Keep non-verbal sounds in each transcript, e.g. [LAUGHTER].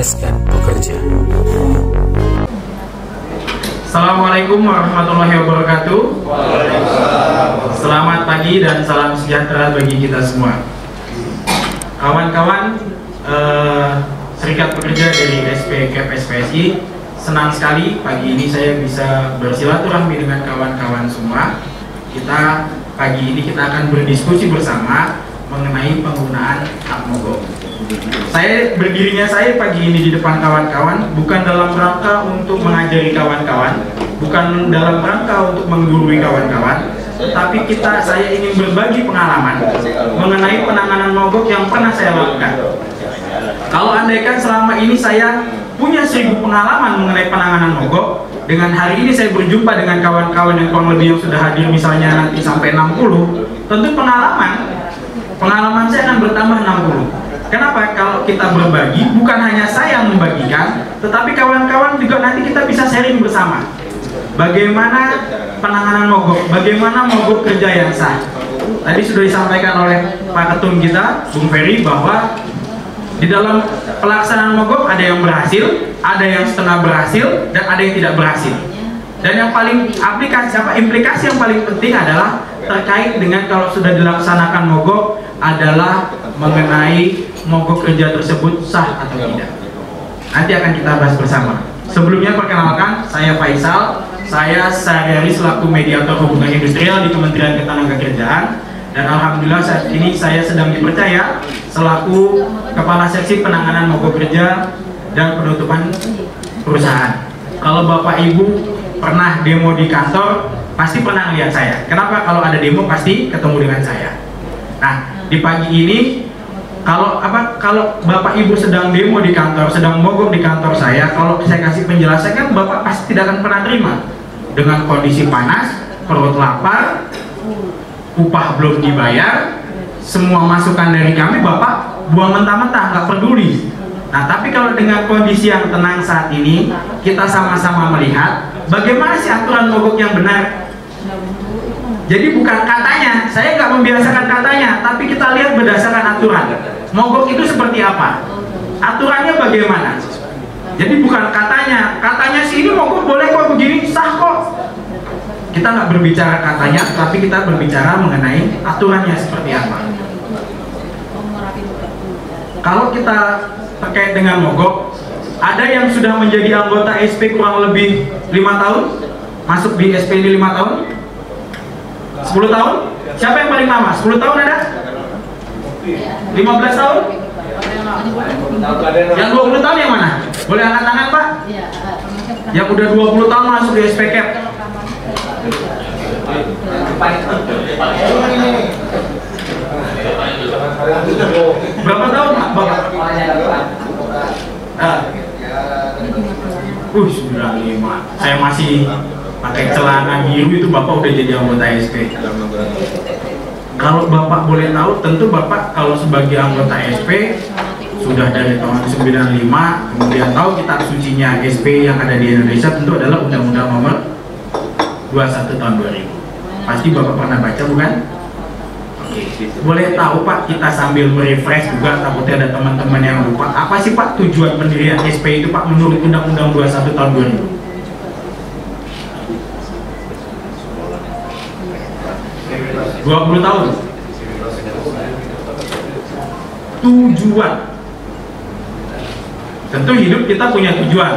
mencerdaskan pekerja. Assalamualaikum warahmatullahi wabarakatuh. Selamat pagi dan salam sejahtera bagi kita semua. Kawan-kawan eh, Serikat Pekerja dari SP SPSI senang sekali pagi ini saya bisa bersilaturahmi dengan kawan-kawan semua. Kita pagi ini kita akan berdiskusi bersama mengenai penggunaan hak mogok. Saya berdirinya saya pagi ini di depan kawan-kawan bukan dalam rangka untuk mengajari kawan-kawan, bukan dalam rangka untuk menggurui kawan-kawan, tapi kita saya ingin berbagi pengalaman mengenai penanganan mogok yang pernah saya lakukan. Kalau andaikan selama ini saya punya seribu pengalaman mengenai penanganan mogok, dengan hari ini saya berjumpa dengan kawan-kawan yang kurang lebih yang sudah hadir misalnya nanti sampai 60, tentu pengalaman pengalaman saya akan bertambah 60. Kenapa? Kalau kita berbagi, bukan hanya saya yang membagikan, tetapi kawan-kawan juga nanti kita bisa sharing bersama. Bagaimana penanganan mogok, bagaimana mogok kerja yang sah. Tadi sudah disampaikan oleh Pak Ketum kita, Bung Ferry, bahwa di dalam pelaksanaan mogok ada yang berhasil, ada yang setengah berhasil, dan ada yang tidak berhasil. Dan yang paling aplikasi apa implikasi yang paling penting adalah terkait dengan kalau sudah dilaksanakan mogok adalah mengenai mogok kerja tersebut sah atau tidak. Nanti akan kita bahas bersama. Sebelumnya perkenalkan, saya Faisal. Saya sehari-hari selaku mediator hubungan industrial di Kementerian Ketenagakerjaan dan alhamdulillah saat ini saya sedang dipercaya selaku kepala seksi penanganan mogok kerja dan penutupan perusahaan. Kalau Bapak Ibu pernah demo di kantor, pasti pernah lihat saya. Kenapa? Kalau ada demo pasti ketemu dengan saya. Nah, di pagi ini kalau apa kalau bapak ibu sedang demo di kantor sedang mogok di kantor saya kalau saya kasih penjelasan kan bapak pasti tidak akan pernah terima. Dengan kondisi panas perut lapar upah belum dibayar semua masukan dari kami bapak buang mentah-mentah nggak peduli. Nah tapi kalau dengan kondisi yang tenang saat ini kita sama-sama melihat bagaimana sih aturan mogok yang benar jadi bukan katanya, saya nggak membiasakan katanya, tapi kita lihat berdasarkan aturan. Mogok itu seperti apa? Aturannya bagaimana? Jadi bukan katanya, katanya sih ini mogok boleh kok begini, sah kok. Kita nggak berbicara katanya, tapi kita berbicara mengenai aturannya seperti apa. Kalau kita terkait dengan mogok, ada yang sudah menjadi anggota SP kurang lebih lima tahun, masuk di SP ini lima tahun, 10 tahun? Siapa yang paling lama? 10 tahun ada? 15 tahun? Yang 20 tahun yang mana? Boleh angkat tangan Pak? Yang udah 20 tahun masuk di SPK Berapa tahun Pak? Bapak? Uh, 95 Saya masih pakai celana biru itu bapak udah jadi anggota SP kalau bapak boleh tahu tentu bapak kalau sebagai anggota SP sudah dari tahun 95 kemudian tahu kitab sucinya SP yang ada di Indonesia tentu adalah Undang-Undang Nomor 21 tahun 2000 pasti bapak pernah baca bukan? Boleh tahu Pak kita sambil merefresh juga takutnya ada teman-teman yang lupa apa sih Pak tujuan pendirian SP itu Pak menurut Undang-Undang 21 tahun 2000? 20 tahun. Tujuan. Tentu hidup kita punya tujuan.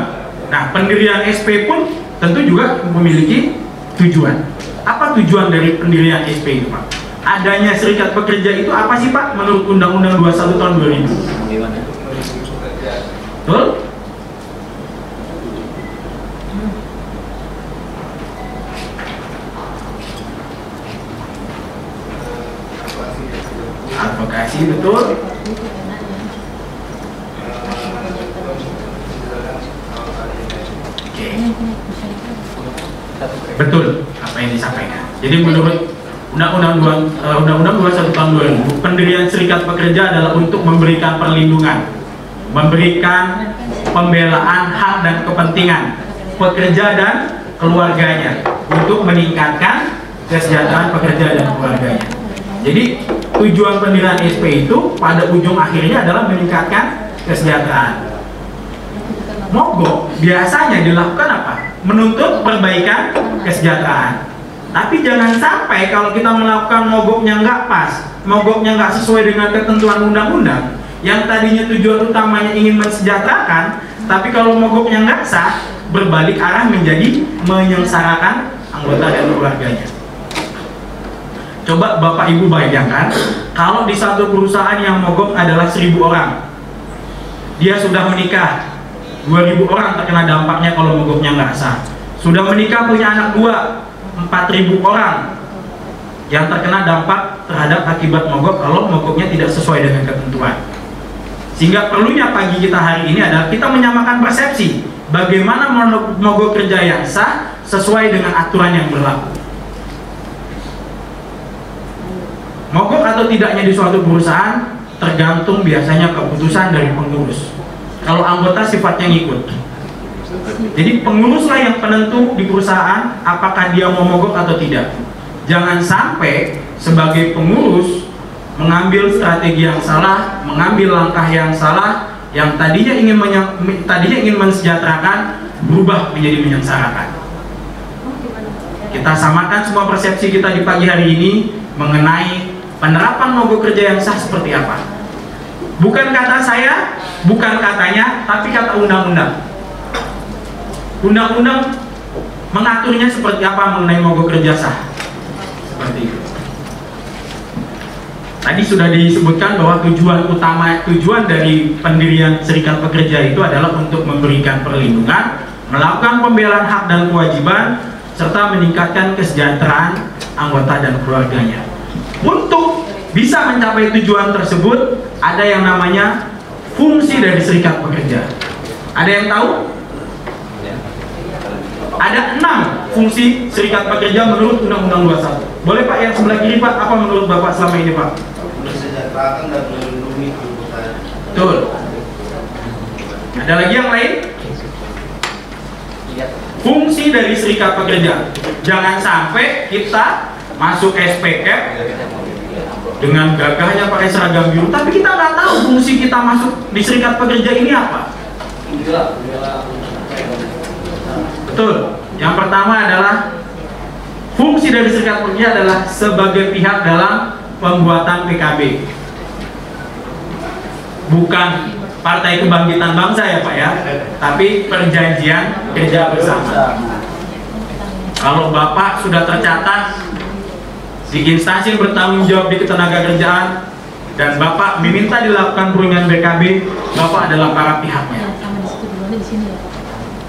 Nah pendirian SP pun tentu juga memiliki tujuan. Apa tujuan dari pendirian SP itu Pak? adanya serikat pekerja itu apa sih Pak menurut Undang-Undang 21 tahun 2000 betul? advokasi betul Oke. betul apa yang disampaikan jadi menurut Undang-Undang uh, Undang-Undang 21 tahun 2000 pendirian serikat pekerja adalah untuk memberikan perlindungan memberikan pembelaan hak dan kepentingan pekerja dan keluarganya untuk meningkatkan kesejahteraan pekerja dan keluarganya jadi tujuan pendirian SP itu pada ujung akhirnya adalah meningkatkan kesejahteraan. mogok biasanya dilakukan apa? Menuntut perbaikan kesejahteraan. Tapi jangan sampai kalau kita melakukan mogoknya nggak pas, mogoknya nggak sesuai dengan ketentuan undang-undang, yang tadinya tujuan utamanya ingin mensejahterakan, tapi kalau mogoknya nggak sah, berbalik arah menjadi menyengsarakan anggota dan keluarganya. Coba Bapak Ibu bayangkan, kalau di satu perusahaan yang mogok adalah seribu orang, dia sudah menikah, 2000 orang terkena dampaknya kalau mogoknya nggak sah. Sudah menikah punya anak dua, 4000 orang yang terkena dampak terhadap akibat mogok kalau mogoknya tidak sesuai dengan ketentuan. Sehingga perlunya pagi kita hari ini adalah kita menyamakan persepsi bagaimana mogok kerja yang sah sesuai dengan aturan yang berlaku. Mogok atau tidaknya di suatu perusahaan tergantung biasanya keputusan dari pengurus. Kalau anggota sifatnya ngikut. Jadi penguruslah yang penentu di perusahaan apakah dia mau mogok atau tidak. Jangan sampai sebagai pengurus mengambil strategi yang salah, mengambil langkah yang salah, yang tadinya ingin tadinya ingin mensejahterakan berubah menjadi menyengsarakan. Kita samakan semua persepsi kita di pagi hari ini mengenai penerapan mogok kerja yang sah seperti apa? Bukan kata saya, bukan katanya, tapi kata undang-undang. Undang-undang mengaturnya seperti apa mengenai mogok kerja sah? Seperti itu. Tadi sudah disebutkan bahwa tujuan utama tujuan dari pendirian serikat pekerja itu adalah untuk memberikan perlindungan, melakukan pembelaan hak dan kewajiban, serta meningkatkan kesejahteraan anggota dan keluarganya. Untuk bisa mencapai tujuan tersebut, ada yang namanya fungsi dari serikat pekerja. Ada yang tahu? Ada enam fungsi serikat pekerja menurut Undang-Undang 21. Boleh Pak yang sebelah kiri Pak, apa menurut Bapak selama ini Pak? Mensejahterakan dan melindungi Betul. Ada lagi yang lain? Fungsi dari serikat pekerja. Jangan sampai kita masuk SPK dengan gagahnya pakai seragam biru tapi kita nggak tahu fungsi kita masuk di serikat pekerja ini apa betul. Yang pertama adalah fungsi dari serikat pekerja adalah sebagai pihak dalam pembuatan PKB bukan Partai Kebangkitan Bangsa ya Pak ya. Tapi perjanjian kerja bersama. Kalau Bapak sudah tercatat di instansi yang bertanggung jawab di ketenaga kerjaan dan Bapak meminta dilakukan perundingan BKB, Bapak adalah para pihaknya.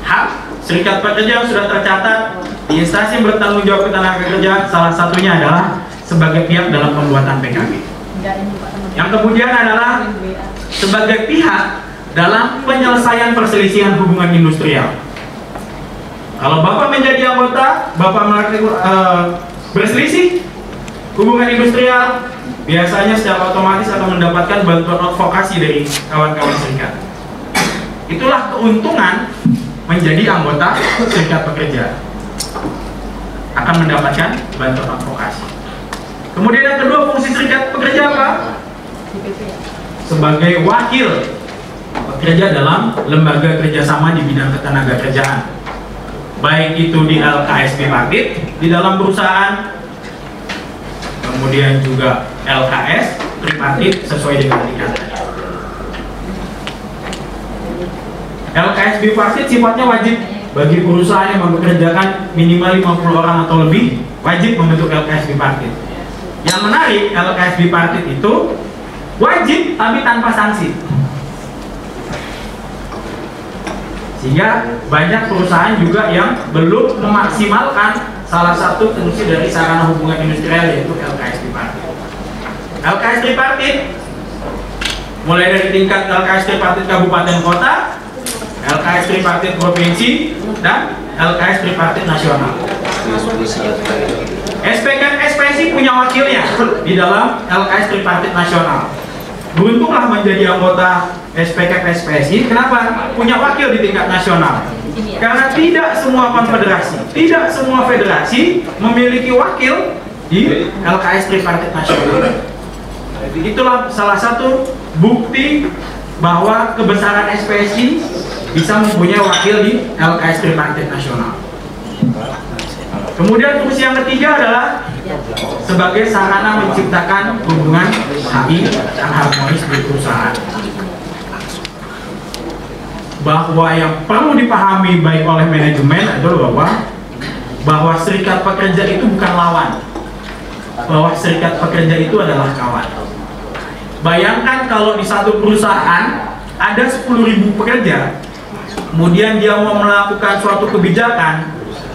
Hak serikat pekerja yang sudah tercatat di instansi bertanggung jawab ketenaga kerjaan salah satunya adalah sebagai pihak dalam pembuatan PKB. Yang kemudian adalah sebagai pihak dalam penyelesaian perselisihan hubungan industrial. Kalau Bapak menjadi anggota, Bapak melakukan uh, berselisih, Hubungan industrial biasanya secara otomatis akan mendapatkan bantuan advokasi dari kawan-kawan serikat. Itulah keuntungan menjadi anggota serikat pekerja. Akan mendapatkan bantuan advokasi. Kemudian yang kedua fungsi serikat pekerja apa? Sebagai wakil pekerja dalam lembaga kerjasama di bidang ketenaga kerjaan. Baik itu di LKSP Partit, di dalam perusahaan kemudian juga LKS tripartit sesuai dengan tingkatan. LKS bipartit sifatnya wajib bagi perusahaan yang mempekerjakan minimal 50 orang atau lebih wajib membentuk LKS bipartit. Yang menarik LKS bipartit itu wajib tapi tanpa sanksi. Sehingga banyak perusahaan juga yang belum memaksimalkan salah satu fungsi dari sarana hubungan industrial yaitu LKS tripartit. LKS tripartit mulai dari tingkat LKS tripartit kabupaten kota, LKS tripartit provinsi, dan LKS tripartit nasional. SPK SPSI punya wakilnya di dalam LKS tripartit nasional. Beruntunglah menjadi anggota SPK SPSI. Kenapa? Punya wakil di tingkat nasional karena tidak semua konfederasi, tidak semua federasi memiliki wakil di LKS Tripartit Nasional. Itulah salah satu bukti bahwa kebesaran SPSI bisa mempunyai wakil di LKS Tripartit Nasional. Kemudian fungsi yang ketiga adalah sebagai sarana menciptakan hubungan HI yang harmonis di perusahaan. Bahwa yang perlu dipahami baik oleh manajemen adalah bahwa bahwa serikat pekerja itu bukan lawan, bahwa serikat pekerja itu adalah kawan. Bayangkan kalau di satu perusahaan ada 10.000 pekerja, kemudian dia mau melakukan suatu kebijakan,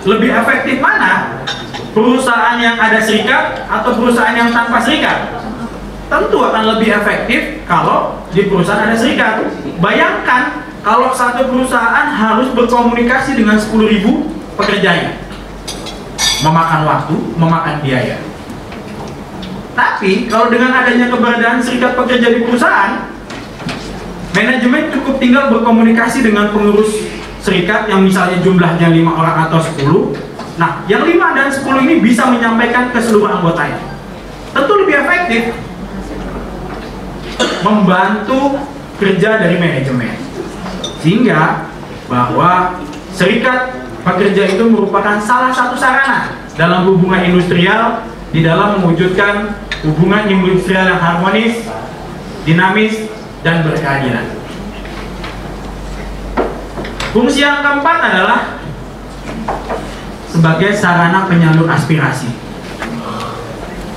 lebih efektif mana? Perusahaan yang ada serikat atau perusahaan yang tanpa serikat? Tentu akan lebih efektif kalau di perusahaan ada serikat. Bayangkan kalau satu perusahaan harus berkomunikasi dengan 10.000 pekerjanya. Memakan waktu, memakan biaya. Tapi kalau dengan adanya keberadaan serikat pekerja di perusahaan, manajemen cukup tinggal berkomunikasi dengan pengurus serikat yang misalnya jumlahnya lima orang atau 10. Nah, yang 5 dan 10 ini bisa menyampaikan ke seluruh anggotanya. Tentu lebih efektif membantu kerja dari manajemen. Sehingga bahwa serikat pekerja itu merupakan salah satu sarana dalam hubungan industrial di dalam mewujudkan hubungan industrial yang harmonis, dinamis, dan berkeadilan. Fungsi yang keempat adalah sebagai sarana penyalur aspirasi.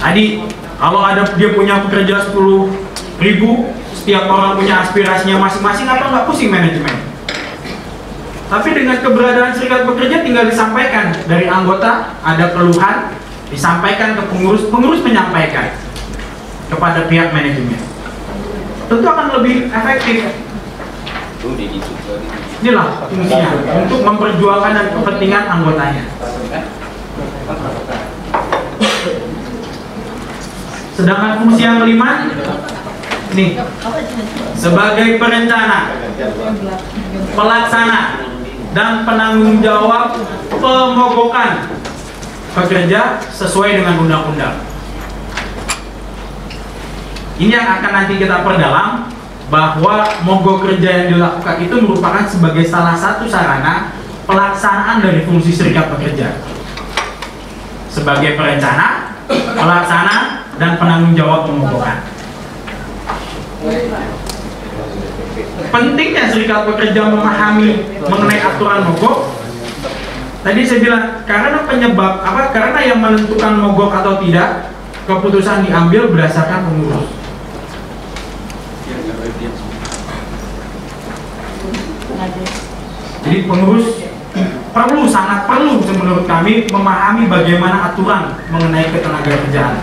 Tadi kalau ada dia punya pekerja 10 ribu, setiap orang punya aspirasinya masing-masing, apa nggak pusing manajemen? Tapi dengan keberadaan serikat pekerja tinggal disampaikan dari anggota ada keluhan, disampaikan ke pengurus, pengurus menyampaikan kepada pihak manajemen. Tentu akan lebih efektif. Inilah fungsinya untuk memperjuangkan dan kepentingan anggotanya. Sedangkan fungsi yang kelima, nih sebagai perencana, pelaksana, dan penanggung jawab pemogokan pekerja sesuai dengan undang-undang. Ini yang akan nanti kita perdalam bahwa mogok kerja yang dilakukan itu merupakan sebagai salah satu sarana pelaksanaan dari fungsi serikat pekerja sebagai perencana, pelaksana, dan penanggung jawab pemogokan. Pentingnya serikat pekerja memahami mengenai aturan mogok Tadi saya bilang karena penyebab apa? Karena yang menentukan mogok atau tidak keputusan diambil berdasarkan pengurus. Jadi pengurus perlu sangat perlu menurut kami memahami bagaimana aturan mengenai ketenaga kerjaan.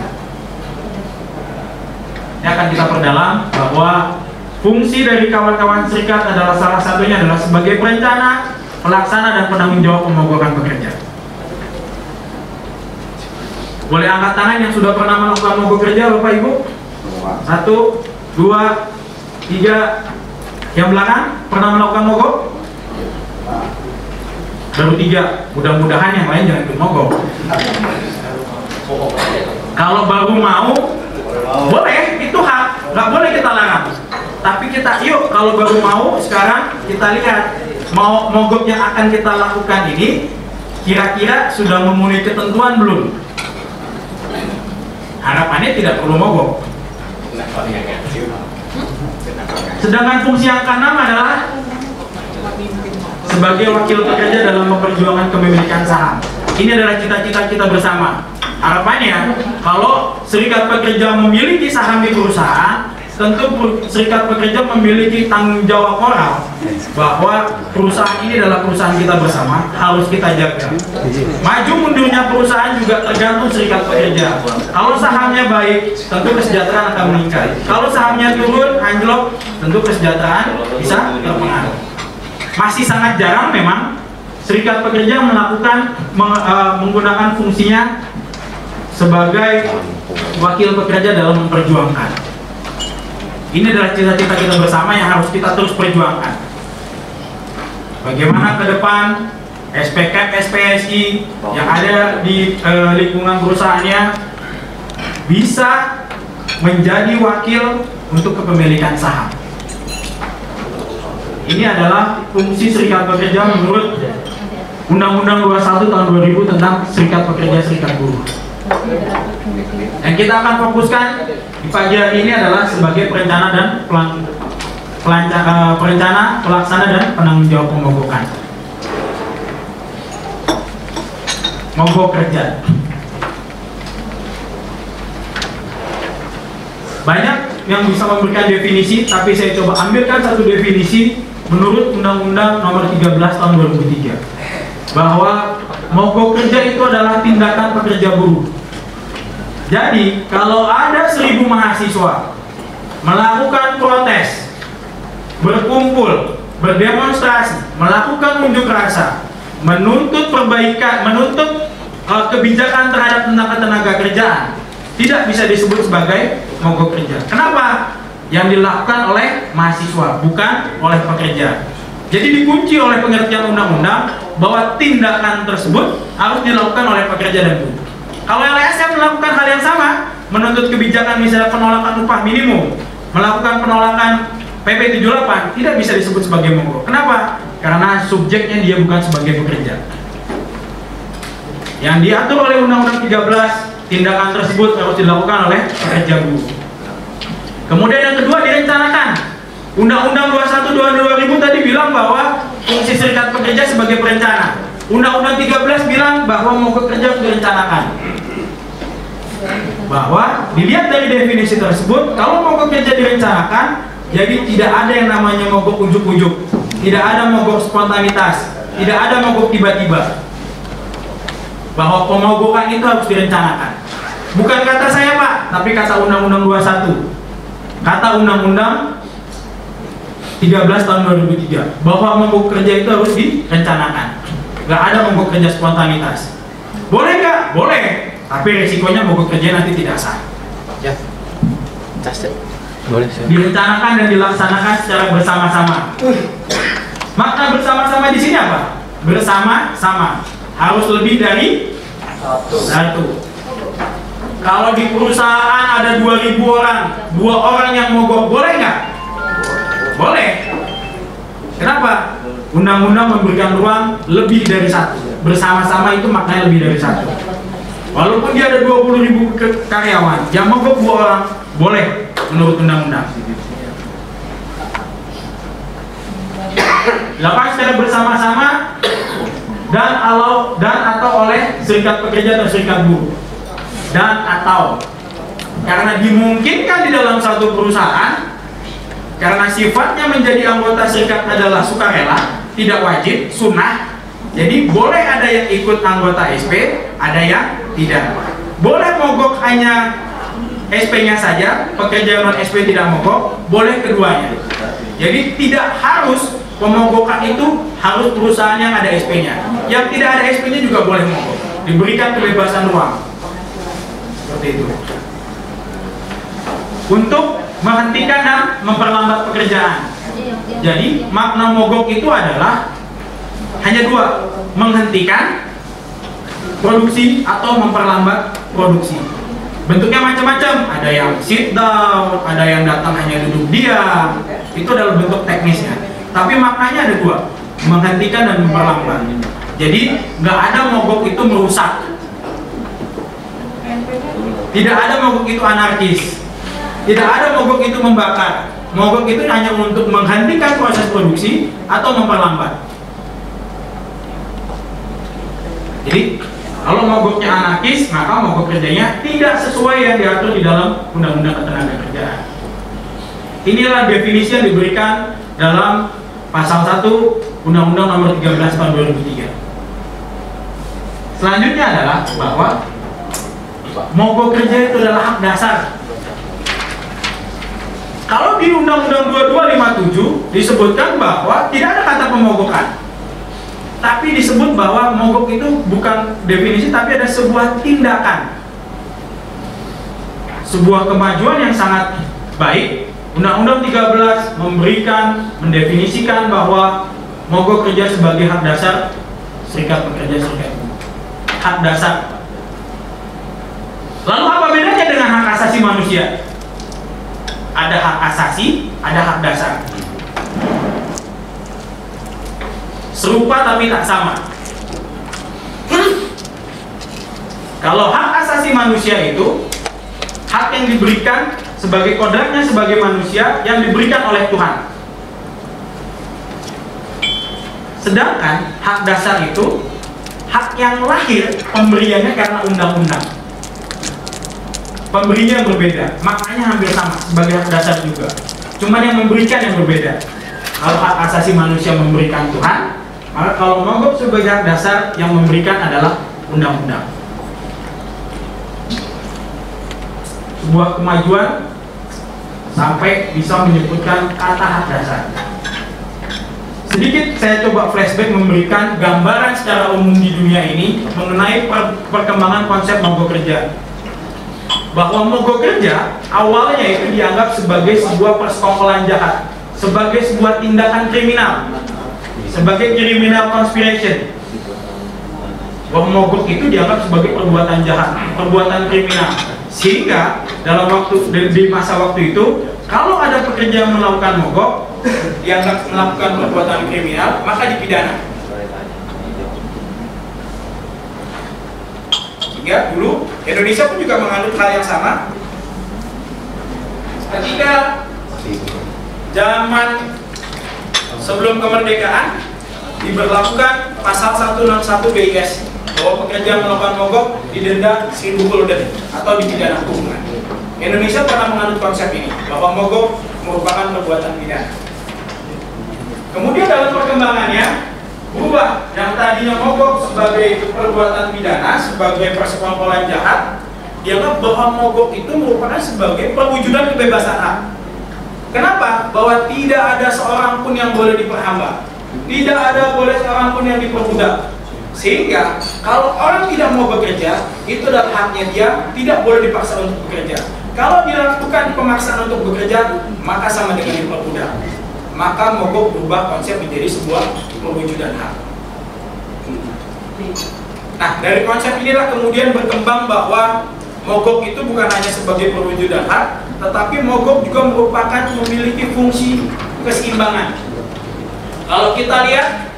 Ini akan kita perdalam bahwa fungsi dari kawan-kawan serikat adalah salah satunya adalah sebagai perencana, pelaksana dan penanggung jawab pemogokan pekerja. Boleh angkat tangan yang sudah pernah melakukan mogok kerja Bapak Ibu? Satu, dua, tiga. Yang belakang pernah melakukan mogok? Baru tiga. Mudah-mudahan yang lain jangan mogok. Kalau baru mau, boleh, itu hak. Nggak boleh kita larang. Tapi kita, yuk kalau baru mau, sekarang kita lihat mau mogok yang akan kita lakukan ini kira-kira sudah memenuhi ketentuan belum? Harapannya tidak perlu mogok. Sedangkan fungsi yang keenam adalah sebagai wakil pekerja dalam memperjuangkan kepemilikan saham. Ini adalah cita-cita kita bersama. Harapannya, kalau serikat pekerja memiliki saham di perusahaan, tentu serikat pekerja memiliki tanggung jawab moral bahwa perusahaan ini adalah perusahaan kita bersama harus kita jaga maju mundurnya perusahaan juga tergantung serikat pekerja kalau sahamnya baik tentu kesejahteraan akan meningkat kalau sahamnya turun anjlok tentu kesejahteraan bisa terpengaruh masih sangat jarang memang serikat pekerja melakukan uh, menggunakan fungsinya sebagai wakil pekerja dalam memperjuangkan ini adalah cita-cita kita bersama yang harus kita terus perjuangkan. Bagaimana ke depan SPK, SPSI yang ada di eh, lingkungan perusahaannya bisa menjadi wakil untuk kepemilikan saham. Ini adalah fungsi serikat pekerja menurut Undang-Undang 21 tahun 2000 tentang serikat pekerja serikat buruh. Yang kita akan fokuskan di pagi hari ini adalah sebagai perencana dan pelan, pelanca, uh, perencana, pelaksana dan penanggung jawab pemogokan. Mogok kerja. Banyak yang bisa memberikan definisi, tapi saya coba ambilkan satu definisi menurut Undang-Undang Nomor 13 Tahun 2003 bahwa mogok kerja itu adalah tindakan pekerja buruh. Jadi, kalau ada seribu mahasiswa melakukan protes, berkumpul, berdemonstrasi, melakukan unjuk rasa, menuntut perbaikan, menuntut uh, kebijakan terhadap tentang ketenaga kerjaan, tidak bisa disebut sebagai mogok kerja. Kenapa? Yang dilakukan oleh mahasiswa, bukan oleh pekerja. Jadi dikunci oleh pengertian undang-undang bahwa tindakan tersebut harus dilakukan oleh pekerja dan buruh. Kalau LSM melakukan hal yang sama, menuntut kebijakan misalnya penolakan upah minimum, melakukan penolakan PP 78 tidak bisa disebut sebagai mogok. Kenapa? Karena subjeknya dia bukan sebagai pekerja. Yang diatur oleh Undang-Undang 13, tindakan tersebut harus dilakukan oleh pekerja buruh. Kemudian yang kedua direncanakan. Undang-Undang 21 2000 tadi bilang bahwa fungsi serikat pekerja sebagai perencana. Undang-Undang 13 bilang bahwa mogok kerja direncanakan. Bahwa dilihat dari definisi tersebut, kalau mogok kerja direncanakan, jadi tidak ada yang namanya mogok ujuk-ujuk, tidak ada mogok spontanitas, tidak ada mogok tiba-tiba. Bahwa pemogokan itu harus direncanakan. Bukan kata saya Pak, tapi kata Undang-Undang 21. Kata Undang-Undang 13 tahun 2003 bahwa mogok kerja itu harus direncanakan. Gak ada mogok kerja spontanitas. Boleh nggak? Boleh. Tapi resikonya mogok kerja nanti tidak sah. Ya. Boleh sih. Direncanakan dan dilaksanakan secara bersama-sama. Makna bersama-sama di sini apa? Bersama-sama. Harus lebih dari satu. Kalau di perusahaan ada 2000 orang, dua orang yang mogok, boleh nggak? Boleh. Kenapa? Undang-undang memberikan ruang lebih dari satu. Bersama-sama itu maknanya lebih dari satu. Walaupun dia ada 20 ribu karyawan, yang mogok dua orang, boleh menurut undang-undang. Dilakukan secara bersama-sama dan alau dan atau oleh serikat pekerja atau serikat buruh dan atau karena dimungkinkan di dalam satu perusahaan karena sifatnya menjadi anggota serikat adalah sukarela, tidak wajib, sunnah. Jadi boleh ada yang ikut anggota SP, ada yang tidak. Boleh mogok hanya SP-nya saja, pekerja non SP tidak mogok, boleh keduanya. Jadi tidak harus pemogokan itu harus perusahaan yang ada SP-nya. Yang tidak ada SP-nya juga boleh mogok. Diberikan kebebasan ruang. Seperti itu. Untuk menghentikan dan memperlambat pekerjaan. Jadi makna mogok itu adalah hanya dua, menghentikan produksi atau memperlambat produksi. Bentuknya macam-macam, ada yang sit down, ada yang datang hanya duduk diam. Itu adalah bentuk teknisnya. Tapi maknanya ada dua, menghentikan dan memperlambat. Jadi nggak ada mogok itu merusak. Tidak ada mogok itu anarkis. Tidak ada mogok itu membakar. Mogok itu hanya untuk menghentikan proses produksi atau memperlambat. Jadi kalau mogoknya anarkis, maka mogok kerjanya tidak sesuai yang diatur di dalam Undang-Undang Ketenagakerjaan. Inilah definisi yang diberikan dalam pasal 1 Undang-Undang Nomor 13 Tahun 2003. Selanjutnya adalah bahwa mogok kerja itu adalah hak dasar kalau di Undang-Undang 2257 disebutkan bahwa tidak ada kata pemogokan. Tapi disebut bahwa mogok itu bukan definisi tapi ada sebuah tindakan. Sebuah kemajuan yang sangat baik. Undang-Undang 13 memberikan mendefinisikan bahwa mogok kerja sebagai hak dasar serikat pekerja serikat. Hak dasar. Lalu apa bedanya dengan hak asasi manusia? ada hak asasi, ada hak dasar. serupa tapi tak sama. Kalau hak asasi manusia itu hak yang diberikan sebagai kodratnya sebagai manusia yang diberikan oleh Tuhan. Sedangkan hak dasar itu hak yang lahir pemberiannya karena undang-undang. Pemberinya yang berbeda, maknanya hampir sama sebagai dasar juga. Cuman yang memberikan yang berbeda. Kalau hak asasi manusia memberikan Tuhan, maka kalau mogok sebagai hak dasar yang memberikan adalah undang-undang. Sebuah kemajuan sampai bisa menyebutkan kata hak dasar. Sedikit saya coba flashback memberikan gambaran secara umum di dunia ini mengenai per perkembangan konsep mogok kerja. Bahwa mogok kerja awalnya itu dianggap sebagai sebuah persekongkolan jahat, sebagai sebuah tindakan kriminal, sebagai criminal conspiration. Bahwa mogok itu dianggap sebagai perbuatan jahat, perbuatan kriminal. Sehingga dalam waktu di masa waktu itu kalau ada pekerja yang melakukan mogok dianggap melakukan perbuatan kriminal maka dipidana sehingga dulu Indonesia pun juga menganut hal yang sama ketika zaman sebelum kemerdekaan diberlakukan pasal 161 BIS bahwa pekerja melakukan mogok didenda 1000 gulden atau dipidana kurungan. Indonesia pernah menganut konsep ini bahwa mogok merupakan perbuatan pidana. Kemudian dalam perkembangannya berubah yang tadinya mogok sebagai perbuatan pidana, sebagai persekongkolan jahat, dianggap bahwa mogok itu merupakan sebagai perwujudan kebebasan hak. Kenapa? Bahwa tidak ada seorang pun yang boleh diperhamba, tidak ada boleh seorang pun yang diperbudak. Sehingga kalau orang tidak mau bekerja, itu adalah haknya dia, tidak boleh dipaksa untuk bekerja. Kalau dilakukan pemaksaan untuk bekerja, maka sama dengan diperbudak. Maka mogok berubah konsep menjadi sebuah perwujudan hak. Nah, dari konsep inilah kemudian berkembang bahwa mogok itu bukan hanya sebagai perwujudan hak, tetapi mogok juga merupakan memiliki fungsi keseimbangan. Kalau kita lihat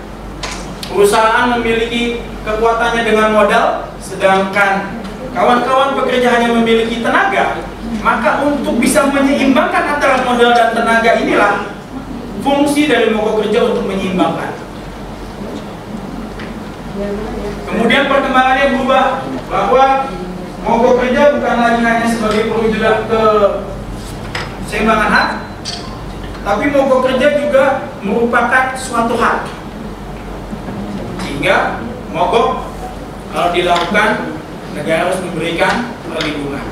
perusahaan memiliki kekuatannya dengan modal, sedangkan kawan-kawan pekerja hanya memiliki tenaga, maka untuk bisa menyeimbangkan antara modal dan tenaga inilah fungsi dari mogok kerja untuk menyeimbangkan. Kemudian perkembangannya berubah bahwa mogok kerja bukan lagi hanya sebagai perwujudan ke keseimbangan hak, tapi mogok kerja juga merupakan suatu hak. Sehingga mogok kalau dilakukan negara harus memberikan perlindungan.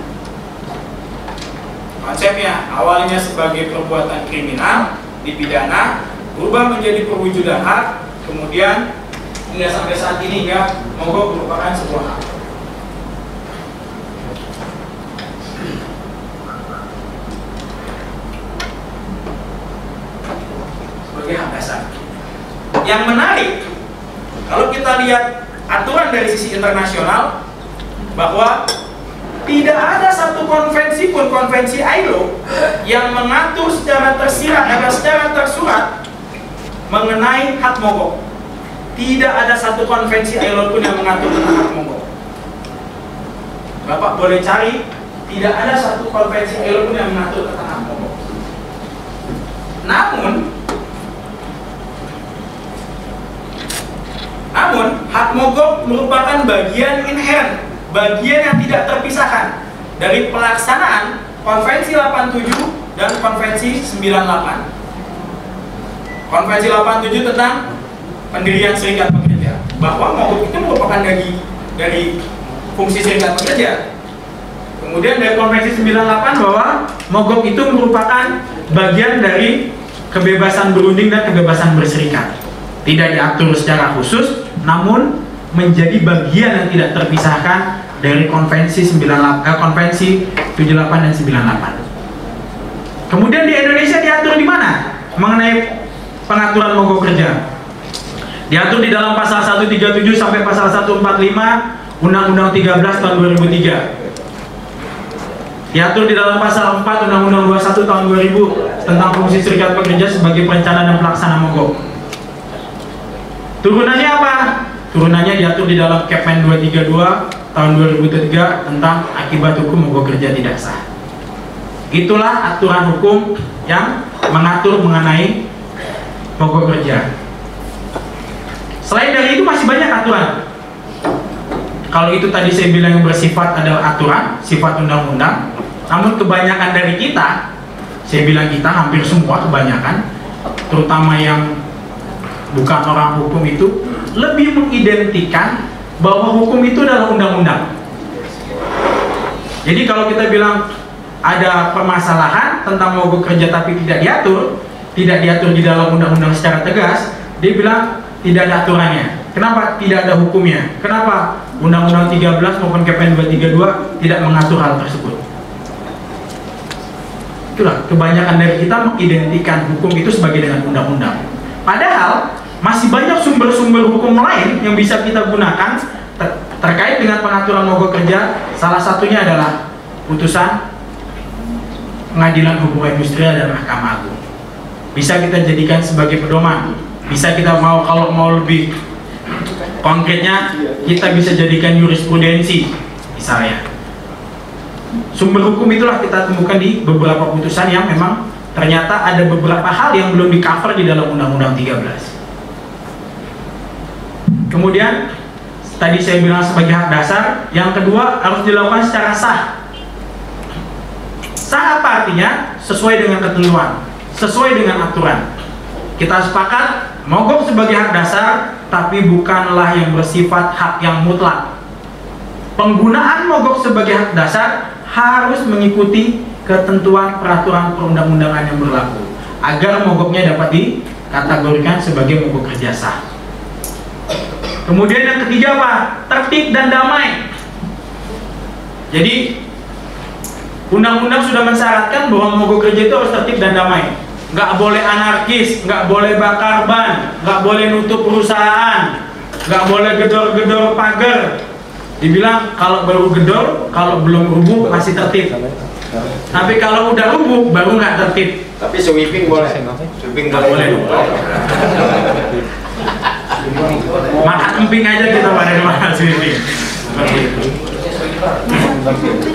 Konsepnya awalnya sebagai perbuatan kriminal dipidana, berubah menjadi perwujudan hak, kemudian hingga sampai saat ini ya mogok merupakan sebuah hak. Sebagai hak dasar. Yang menarik, kalau kita lihat aturan dari sisi internasional, bahwa tidak ada satu konvensi pun konvensi ILO yang mengatur secara tersirat dan secara tersurat mengenai hak mogok. Tidak ada satu konvensi ILO pun yang mengatur tentang hak mogok. Bapak boleh cari, tidak ada satu konvensi ILO pun yang mengatur tentang hak mogok. Namun, namun hak mogok merupakan bagian inherent bagian yang tidak terpisahkan dari pelaksanaan Konvensi 87 dan Konvensi 98. Konvensi 87 tentang pendirian serikat pekerja bahwa mogok itu merupakan dari dari fungsi serikat pekerja. Kemudian dari Konvensi 98 bahwa mogok itu merupakan bagian dari kebebasan berunding dan kebebasan berserikat. Tidak diatur secara khusus, namun menjadi bagian yang tidak terpisahkan dari konvensi 98, eh, konvensi 78 dan 98. Kemudian di Indonesia diatur di mana mengenai pengaturan mogok kerja? Diatur di dalam pasal 137 sampai pasal 145 Undang-Undang 13 tahun 2003. Diatur di dalam pasal 4 Undang-Undang 21 tahun 2000 tentang fungsi serikat pekerja sebagai perencana dan pelaksana mogok. Turunannya apa? Turunannya diatur di dalam Kepmen 232 tahun 2003 tentang akibat hukum mogok kerja tidak sah. Itulah aturan hukum yang mengatur mengenai mogok kerja. Selain dari itu masih banyak aturan. Kalau itu tadi saya bilang yang bersifat adalah aturan, sifat undang-undang. Namun kebanyakan dari kita, saya bilang kita hampir semua kebanyakan, terutama yang bukan orang hukum itu lebih mengidentikan bahwa hukum itu adalah undang-undang. Jadi kalau kita bilang ada permasalahan tentang mogok kerja tapi tidak diatur, tidak diatur di dalam undang-undang secara tegas, dia bilang tidak ada aturannya. Kenapa tidak ada hukumnya? Kenapa Undang-Undang 13 maupun KPN 232 tidak mengatur hal tersebut? Itulah kebanyakan dari kita mengidentikan hukum itu sebagai dengan undang-undang. Padahal masih banyak sumber-sumber hukum lain yang bisa kita gunakan ter terkait dengan pengaturan mogok kerja. Salah satunya adalah putusan pengadilan hukum industrial dan mahkamah agung. Bisa kita jadikan sebagai pedoman. Bisa kita mau kalau mau lebih konkretnya kita bisa jadikan jurisprudensi misalnya. Sumber hukum itulah kita temukan di beberapa putusan yang memang ternyata ada beberapa hal yang belum di cover di dalam Undang-Undang 13. Kemudian tadi saya bilang sebagai hak dasar, yang kedua harus dilakukan secara sah. Sah apa artinya? Sesuai dengan ketentuan, sesuai dengan aturan. Kita sepakat mogok sebagai hak dasar, tapi bukanlah yang bersifat hak yang mutlak. Penggunaan mogok sebagai hak dasar harus mengikuti ketentuan peraturan perundang-undangan yang berlaku agar mogoknya dapat dikategorikan sebagai mogok kerja sah. Kemudian yang ketiga apa? Tertib dan damai. Jadi undang-undang sudah mensyaratkan bahwa mogok kerja itu harus tertib dan damai. Nggak boleh anarkis, nggak boleh bakar ban, nggak boleh nutup perusahaan, nggak boleh gedor-gedor pagar, Dibilang kalau baru gedor, kalau belum rubuh masih tertib. Tapi kalau udah rubuh baru nggak tertib. Tapi sweeping boleh. Sweeping Nggak boleh. Makan emping aja kita pada makan sweeping.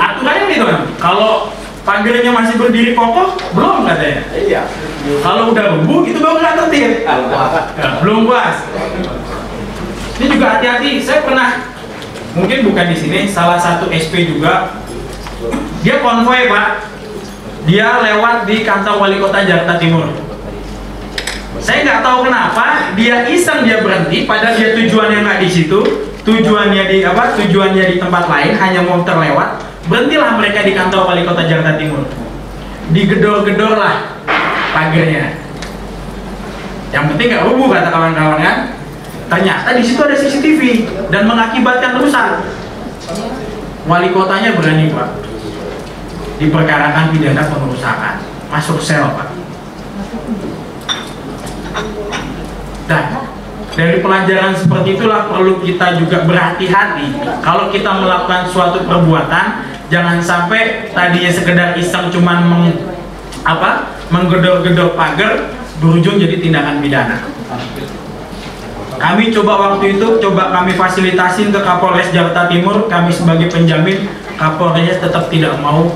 Aturannya gitu kan. Kalau pagarnya masih berdiri kokoh, belum katanya. Iya. Kalau udah rubuh itu baru nggak tertib. Ya, belum puas. Ini juga hati-hati. Saya pernah mungkin bukan di sini salah satu SP juga dia konvoy pak dia lewat di kantor wali kota Jakarta Timur saya nggak tahu kenapa dia iseng dia berhenti padahal dia tujuannya nggak di situ tujuannya di apa tujuannya di tempat lain hanya mau terlewat berhentilah mereka di kantor wali kota Jakarta Timur. Digedor-gedor lah pagernya. Yang penting nggak rubuh kata kawan-kawan kan? Ternyata di situ ada CCTV dan mengakibatkan rusak. Wali kotanya berani pak, diperkarakan pidana pengerusakan, masuk sel pak. Dan dari pelajaran seperti itulah perlu kita juga berhati-hati. Kalau kita melakukan suatu perbuatan jangan sampai tadinya sekedar iseng cuman meng, apa menggedor-gedor pagar berujung jadi tindakan pidana kami coba waktu itu, coba kami fasilitasin ke Kapolres Jakarta Timur, kami sebagai penjamin, Kapolres tetap tidak mau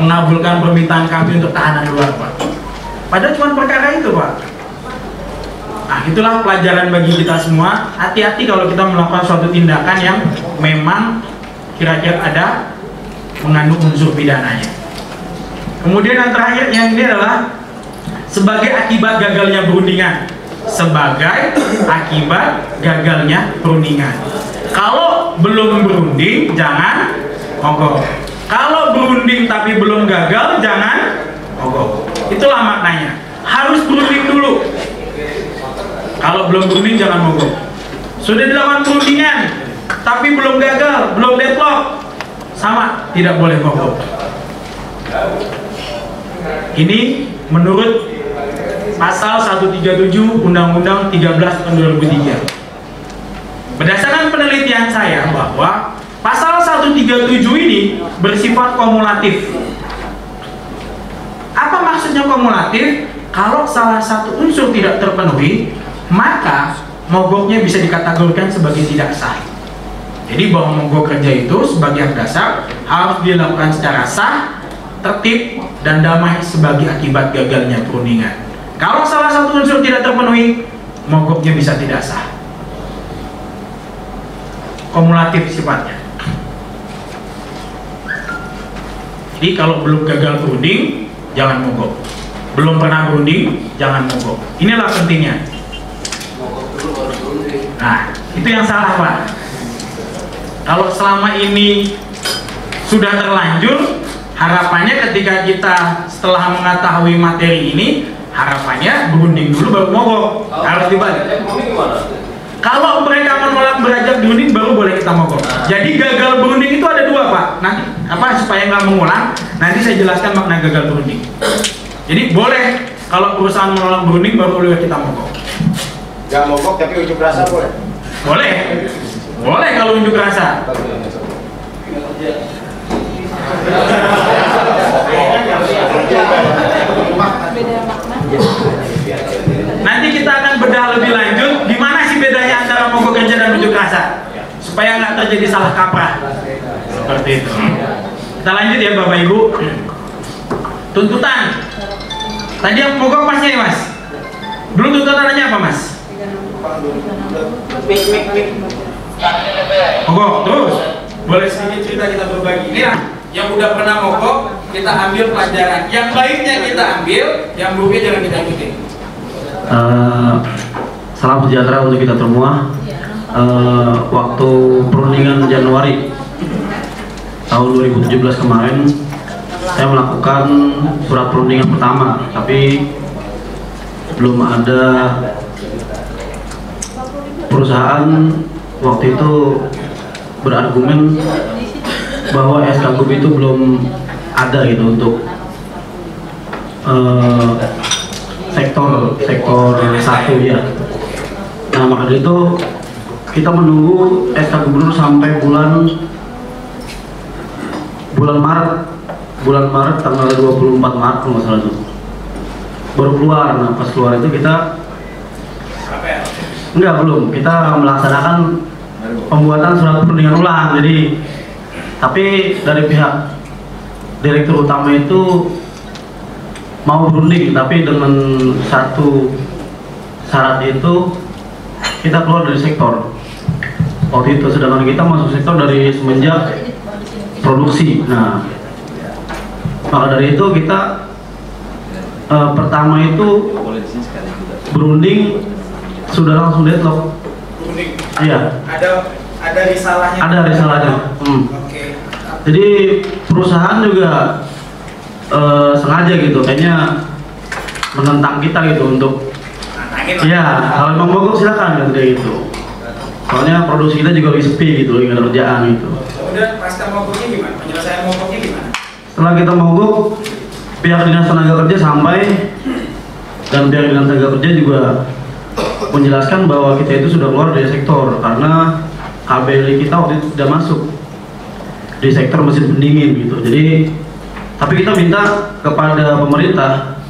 mengabulkan permintaan kami untuk tahanan luar, Pak. Padahal cuma perkara itu, Pak. Nah, itulah pelajaran bagi kita semua. Hati-hati kalau kita melakukan suatu tindakan yang memang kira-kira ada mengandung unsur pidananya. Kemudian yang terakhir yang ini adalah sebagai akibat gagalnya perundingan sebagai akibat gagalnya perundingan. Kalau belum berunding, jangan mogok. Kalau berunding tapi belum gagal, jangan mogok. Itulah maknanya. Harus berunding dulu. Kalau belum berunding, jangan mogok. Sudah dilakukan perundingan, tapi belum gagal, belum deadlock, sama tidak boleh mogok. Ini menurut pasal 137 Undang-Undang 13 tahun 2003. Berdasarkan penelitian saya bahwa pasal 137 ini bersifat kumulatif. Apa maksudnya kumulatif? Kalau salah satu unsur tidak terpenuhi, maka mogoknya bisa dikategorikan sebagai tidak sah. Jadi bahwa mogok kerja itu sebagai hak dasar harus dilakukan secara sah, tertib, dan damai sebagai akibat gagalnya perundingan. Kalau salah satu unsur tidak terpenuhi, mogoknya bisa tidak sah. Kumulatif sifatnya. Jadi kalau belum gagal berunding, jangan mogok. Belum pernah berunding, jangan mogok. Inilah pentingnya. Nah, itu yang salah Pak. Kalau selama ini sudah terlanjur, harapannya ketika kita setelah mengetahui materi ini, harapannya berunding dulu baru mogok. Harus dibalik. Kalau mereka menolak beranjak diunding baru boleh kita mogok. Jadi gagal berunding itu ada dua pak. Nanti apa supaya nggak mengulang, nanti saya jelaskan makna gagal berunding. Jadi boleh kalau perusahaan menolak berunding baru boleh kita mogok. Gak mogok tapi unjuk rasa boleh. Boleh, boleh kalau unjuk rasa. Nanti kita akan bedah lebih lanjut gimana sih bedanya antara mogok kerja dan unjuk rasa supaya nggak terjadi salah kaprah seperti itu. Kita lanjut ya Bapak Ibu. Tuntutan. Tadi yang mogok masnya ya Mas. Dulu tuntutannya apa Mas? Mogok terus. Boleh sedikit cerita kita berbagi. Ini lah yang udah pernah mogok kita ambil pelajaran. Yang baiknya kita ambil, yang buruknya jangan kita ikutin. Eh, salam sejahtera untuk kita semua. Eh, waktu perundingan Januari tahun 2017 kemarin, saya melakukan surat perundingan pertama, tapi belum ada perusahaan waktu itu berargumen bahwa SK Group itu belum ada gitu untuk eh, sektor sektor satu ya. Nah maka dari itu kita menunggu SK Gubernur sampai bulan bulan Maret bulan Maret tanggal 24 Maret kalau nggak salah itu baru keluar. Nah pas keluar itu kita enggak belum kita melaksanakan pembuatan surat perundingan ulang. Jadi tapi dari pihak direktur utama itu mau berunding tapi dengan satu syarat itu kita keluar dari sektor. Waktu itu sedangkan kita masuk sektor dari semenjak produksi. Nah maka dari itu kita eh, pertama itu berunding sudah langsung deadlock Iya Ada ada risalahnya. ada risalahnya hmm. Oke. jadi perusahaan juga eh, sengaja gitu kayaknya menentang kita gitu untuk. Iya, kalau memang mogok silakan kan kayak gitu. Soalnya produksi kita juga lagi sepi gitu, nggak ada kerjaan gitu. Kemudian pasca mogoknya gimana? Penyelesaian mogoknya gimana? Setelah kita mogok, pihak dinas tenaga kerja sampai dan pihak dinas tenaga kerja juga menjelaskan bahwa kita itu sudah keluar dari sektor karena KBL kita waktu itu sudah masuk di sektor mesin pendingin gitu. Jadi tapi kita minta kepada pemerintah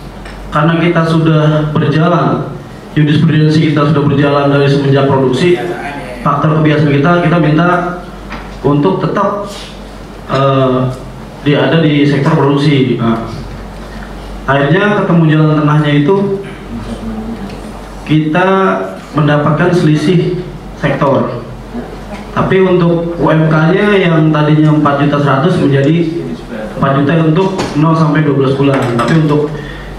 karena kita sudah berjalan jurisprudensi kita sudah berjalan dari semenjak produksi faktor kebiasaan kita kita minta untuk tetap eh, di ada di sektor produksi. Nah, akhirnya ketemu jalan tengahnya itu kita mendapatkan selisih sektor. Tapi untuk UMK-nya yang tadinya 4 juta 100 menjadi 4 juta untuk 0 sampai 12 bulan. Tapi untuk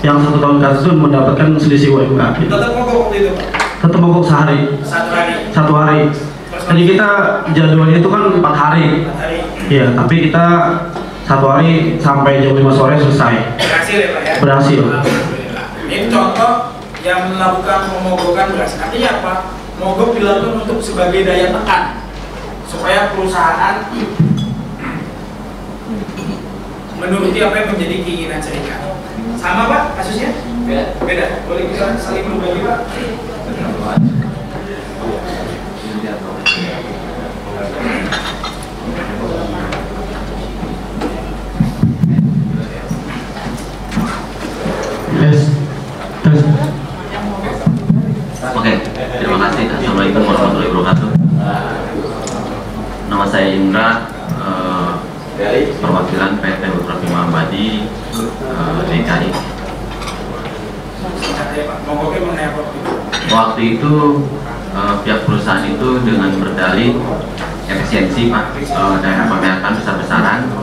yang satu tahun ke atas itu mendapatkan selisih UMK. Tetap mogok itu? Tetap mogok sehari, Satu hari. satu hari. Jadi kita jadwalnya itu kan empat hari. Empat hari. Iya, tapi kita satu hari sampai jam 5 sore selesai. Berhasil ya Pak ya? Berhasil. Ini contoh yang melakukan pemogokan beras. Artinya apa? Mogok dilakukan untuk sebagai daya tekan supaya perusahaan menuruti apa yang menjadi keinginan serikat. Sama Pak kasusnya? Beda. Beda. Boleh kita saling berbagi Pak? Yes. Tes. Oke. Assalamualaikum warahmatullahi wabarakatuh. Nama saya Indra, eh, perwakilan PT Bima Abadi eh, DKI. Waktu itu eh, pihak perusahaan itu dengan berdalih efisiensi pak eh, dana pembayaran besar-besaran.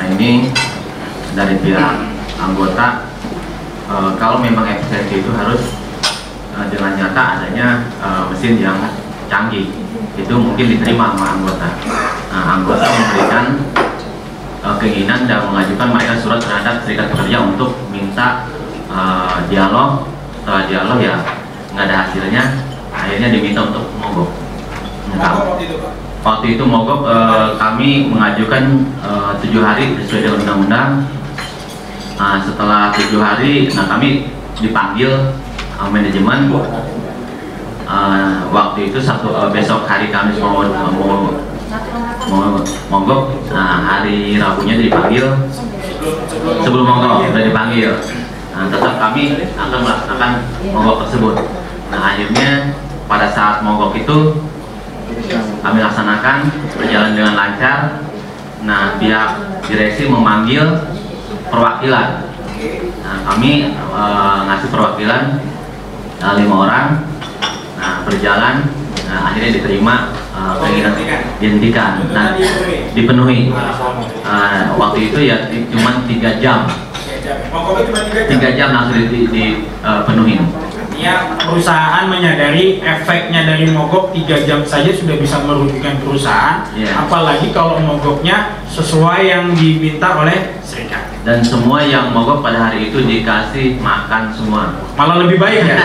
Nah ini dari pihak anggota eh, kalau memang efisiensi itu harus dengan nyata adanya eh, mesin yang canggih itu mungkin diterima sama anggota. Nah, anggota memberikan eh, keinginan dan mengajukan mereka surat terhadap serikat pekerja untuk minta eh, dialog. Setelah dialog ya nggak ada hasilnya, akhirnya diminta untuk mogok. Nah, Mogok waktu itu pak. Waktu itu mogok eh, kami mengajukan eh, tujuh hari sesuai dengan undang-undang. Nah, setelah tujuh hari, nah kami dipanggil eh, manajemen. Eh, waktu itu satu eh, besok hari Kamis mau mau mau mogok. Nah, hari Rabunya dipanggil Sebelum mogok sudah dipanggil. Nah, tetap kami akan melaksanakan mogok tersebut. Nah, akhirnya pada saat mogok itu kami laksanakan berjalan dengan lancar. Nah, pihak direksi memanggil perwakilan. Nah, kami eh, ngasih perwakilan eh, lima orang. Nah, berjalan. Nah, akhirnya diterima keinginan dihentikan. Nah, dipenuhi. Eh, waktu itu ya di- cuma tiga jam, tiga jam. langsung dipenuhi. Artinya perusahaan menyadari efeknya dari mogok tiga jam saja sudah bisa merugikan perusahaan, Iya. apalagi kalau mogoknya sesuai yang diminta oleh serikat. Dan semua yang mogok pada hari itu dikasih makan semua. Malah lebih baik ya.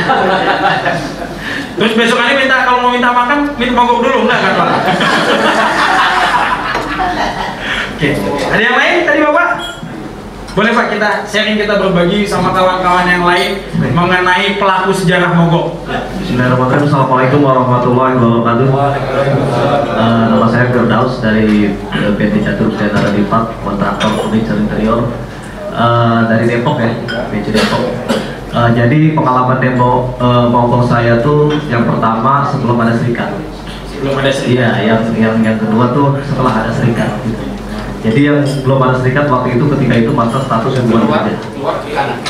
Terus besok kali minta kalau mau minta makan, minta mogok dulu enggak kan Pak? Oke, ada yang lain tadi Bapak? Boleh Pak kita sharing kita berbagi sama kawan-kawan yang lain mengenai pelaku sejarah mogok. Bismillahirrahmanirrahim. Assalamualaikum warahmatullahi wabarakatuh. Eh, nama saya Firdaus dari eh, PT Catur Senara Dipak, kontraktor furniture interior Eh, dari Depok ya, PC Depok. Eh, jadi pengalaman demo eh, mogok saya tuh yang pertama sebelum ada serikat. Belum ada serikat. Iya, yang yang yang kedua tuh setelah ada serikat. Gitu. Jadi yang belum ada serikat waktu itu ketika itu masa status hubungan kerja.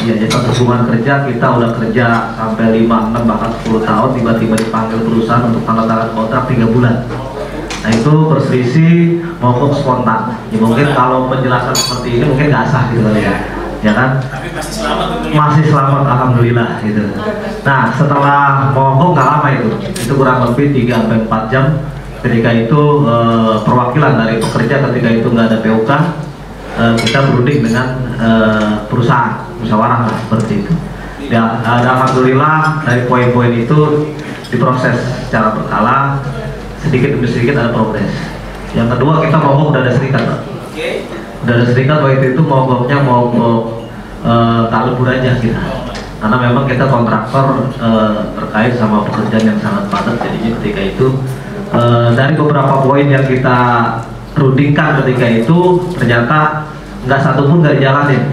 Iya, jadi status hubungan kerja kita udah kerja sampai 5, 6 bahkan 10 tahun tiba-tiba dipanggil perusahaan untuk tanda tangan kontrak 3 bulan. Nah itu berselisih mogok spontan. Ya, mungkin kalau penjelasan seperti ini mungkin nggak sah gitu kali ya, ya kan? Tapi masih selamat tentunya. masih selamat alhamdulillah gitu. Nah setelah mogok nggak lama itu, itu kurang lebih 3 sampai 4 jam. Ketika itu eh, perwakilan dari pekerja ketika itu nggak ada PUK, eh, kita berunding dengan eh, perusahaan, musyawarah lah seperti itu. Ya, alhamdulillah dari poin-poin itu diproses secara berkala, sedikit demi sedikit ada progres. Yang kedua kita mogok udah ada serikat, Pak ada serikat waktu itu mogoknya mogok eh, tak lebur aja kita karena memang kita kontraktor eh, terkait sama pekerjaan yang sangat padat jadinya ketika itu eh, dari beberapa poin yang kita rundingkan ketika itu ternyata nggak satu pun nggak dijalanin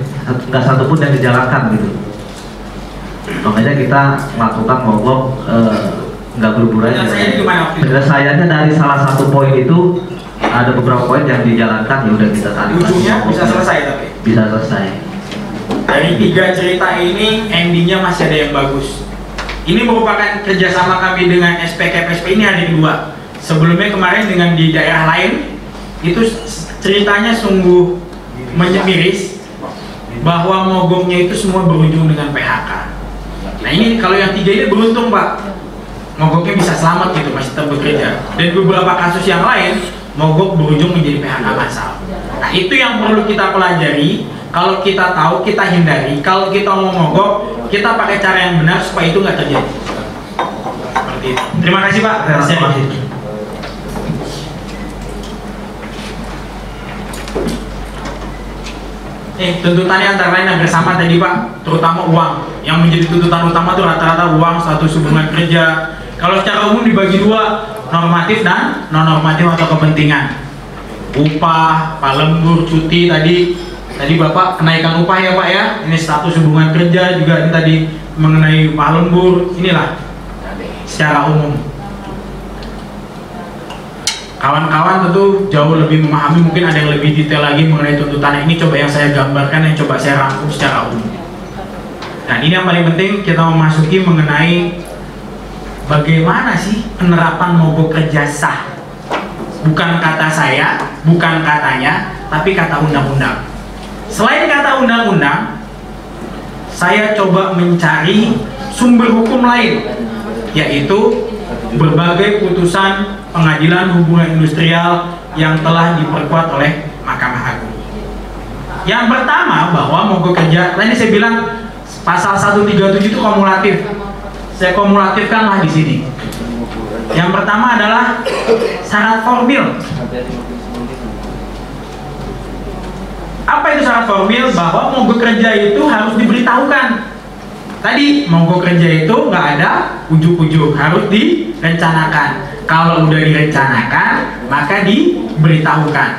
nggak satu pun yang dijalankan gitu makanya kita melakukan mogok eh, nggak berubur aja Penyelesaiannya dari salah satu poin itu ada beberapa poin yang dijalankan ya udah kita tarik Ujungnya bisa selesai tapi. bisa selesai Dari tiga cerita ini endingnya masih ada yang bagus. Ini merupakan kerjasama kami dengan SPK PSP ini hari kedua. Sebelumnya kemarin dengan di daerah lain itu ceritanya sungguh menyemiris bahwa mogoknya itu semua berujung dengan PHK. Nah ini kalau yang tiga ini beruntung pak, mogoknya bisa selamat gitu masih tetap bekerja. Dan beberapa kasus yang lain mogok berujung menjadi PHK massal. Nah itu yang perlu kita pelajari. Kalau kita tahu kita hindari. Kalau kita mau mogok kita pakai cara yang benar supaya itu nggak terjadi. Terima kasih pak. Terima kasih. Eh, tuntutannya antara lain hampir sama tadi Pak, terutama uang. Yang menjadi tuntutan utama itu rata-rata uang, status hubungan kerja. Kalau secara umum dibagi dua, normatif dan non normatif atau kepentingan. Upah, pak lembur, cuti tadi tadi Bapak kenaikan upah ya Pak ya. Ini status hubungan kerja juga ini tadi mengenai upah lembur. Inilah secara umum. Kawan-kawan tentu jauh lebih memahami mungkin ada yang lebih detail lagi mengenai tuntutan ini. Coba yang saya gambarkan yang coba saya rangkum secara umum. Dan ini yang paling penting kita memasuki mengenai bagaimana sih penerapan mogok kerja sah. Bukan kata saya bukan katanya tapi kata undang-undang. Selain kata undang-undang saya coba mencari sumber hukum lain yaitu berbagai putusan pengadilan hubungan industrial yang telah diperkuat oleh Mahkamah Agung. Yang pertama bahwa mogok kerja, tadi saya bilang pasal 137 itu kumulatif. Saya kumulatifkanlah di sini. Yang pertama adalah syarat formil. Apa itu syarat formil? Bahwa mogok kerja itu harus diberitahukan. Tadi mogok kerja itu nggak ada ujuk-ujuk, harus direncanakan. Kalau udah direncanakan, maka diberitahukan.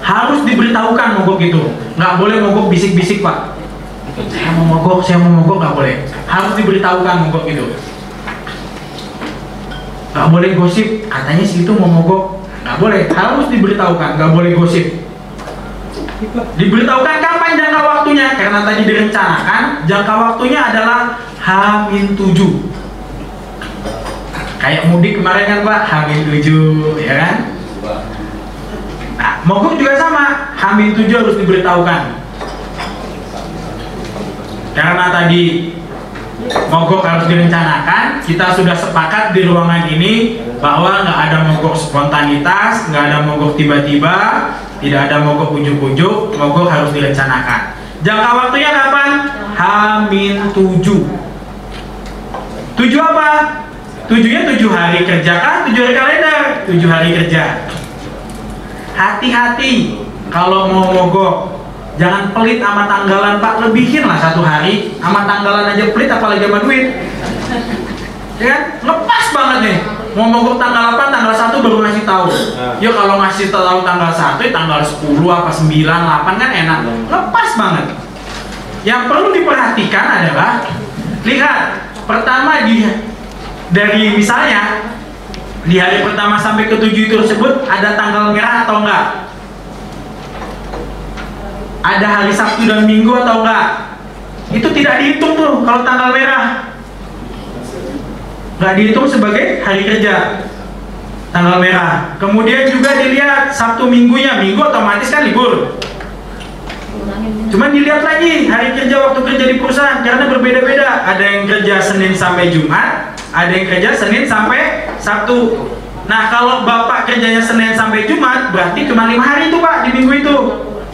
Harus diberitahukan mogok itu. Nggak boleh mogok bisik-bisik pak. Saya mau mogok, saya mau mogok nggak boleh. Harus diberitahukan mogok itu. Nggak boleh gosip. Katanya situ mau mogok, nggak boleh. Harus diberitahukan, nggak boleh gosip. Diberitahukan kapan jangka waktunya? Karena tadi direncanakan, jangka waktunya adalah H-7 Kayak mudik kemarin kan Pak, H-7 ya kan? Nah, mogok juga sama, H-7 harus diberitahukan. Karena tadi mogok harus direncanakan, kita sudah sepakat di ruangan ini bahwa nggak ada mogok spontanitas, nggak ada mogok tiba-tiba, tidak ada mogok ujuk-ujuk, mogok harus direncanakan. Jangka waktunya kapan? Hamin 7. 7 apa? Tujuhnya 7 hari kerja kan? 7 hari kalender, 7 hari kerja. Hati-hati kalau mau mogok. Jangan pelit sama tanggalan Pak, lebihin lah satu hari. Sama tanggalan aja pelit apalagi sama duit. Ya kan? Lepas banget nih mau mogok tanggal 8, tanggal 1 baru ngasih tahu. Ya kalau ngasih tahu tanggal 1, ya tanggal 10 apa 9, 8 kan enak. Lepas banget. Yang perlu diperhatikan adalah lihat pertama di dari misalnya di hari pertama sampai ke 7 itu tersebut ada tanggal merah atau enggak? Ada hari Sabtu dan Minggu atau enggak? Itu tidak dihitung tuh kalau tanggal merah. Nggak dihitung sebagai hari kerja tanggal merah. Kemudian juga dilihat Sabtu minggunya minggu otomatis kan libur. Cuman dilihat lagi hari kerja waktu kerja di perusahaan karena berbeda-beda. Ada yang kerja Senin sampai Jumat ada yang kerja Senin sampai Sabtu. Nah kalau bapak kerjanya Senin sampai Jumat berarti cuma lima hari itu pak di minggu itu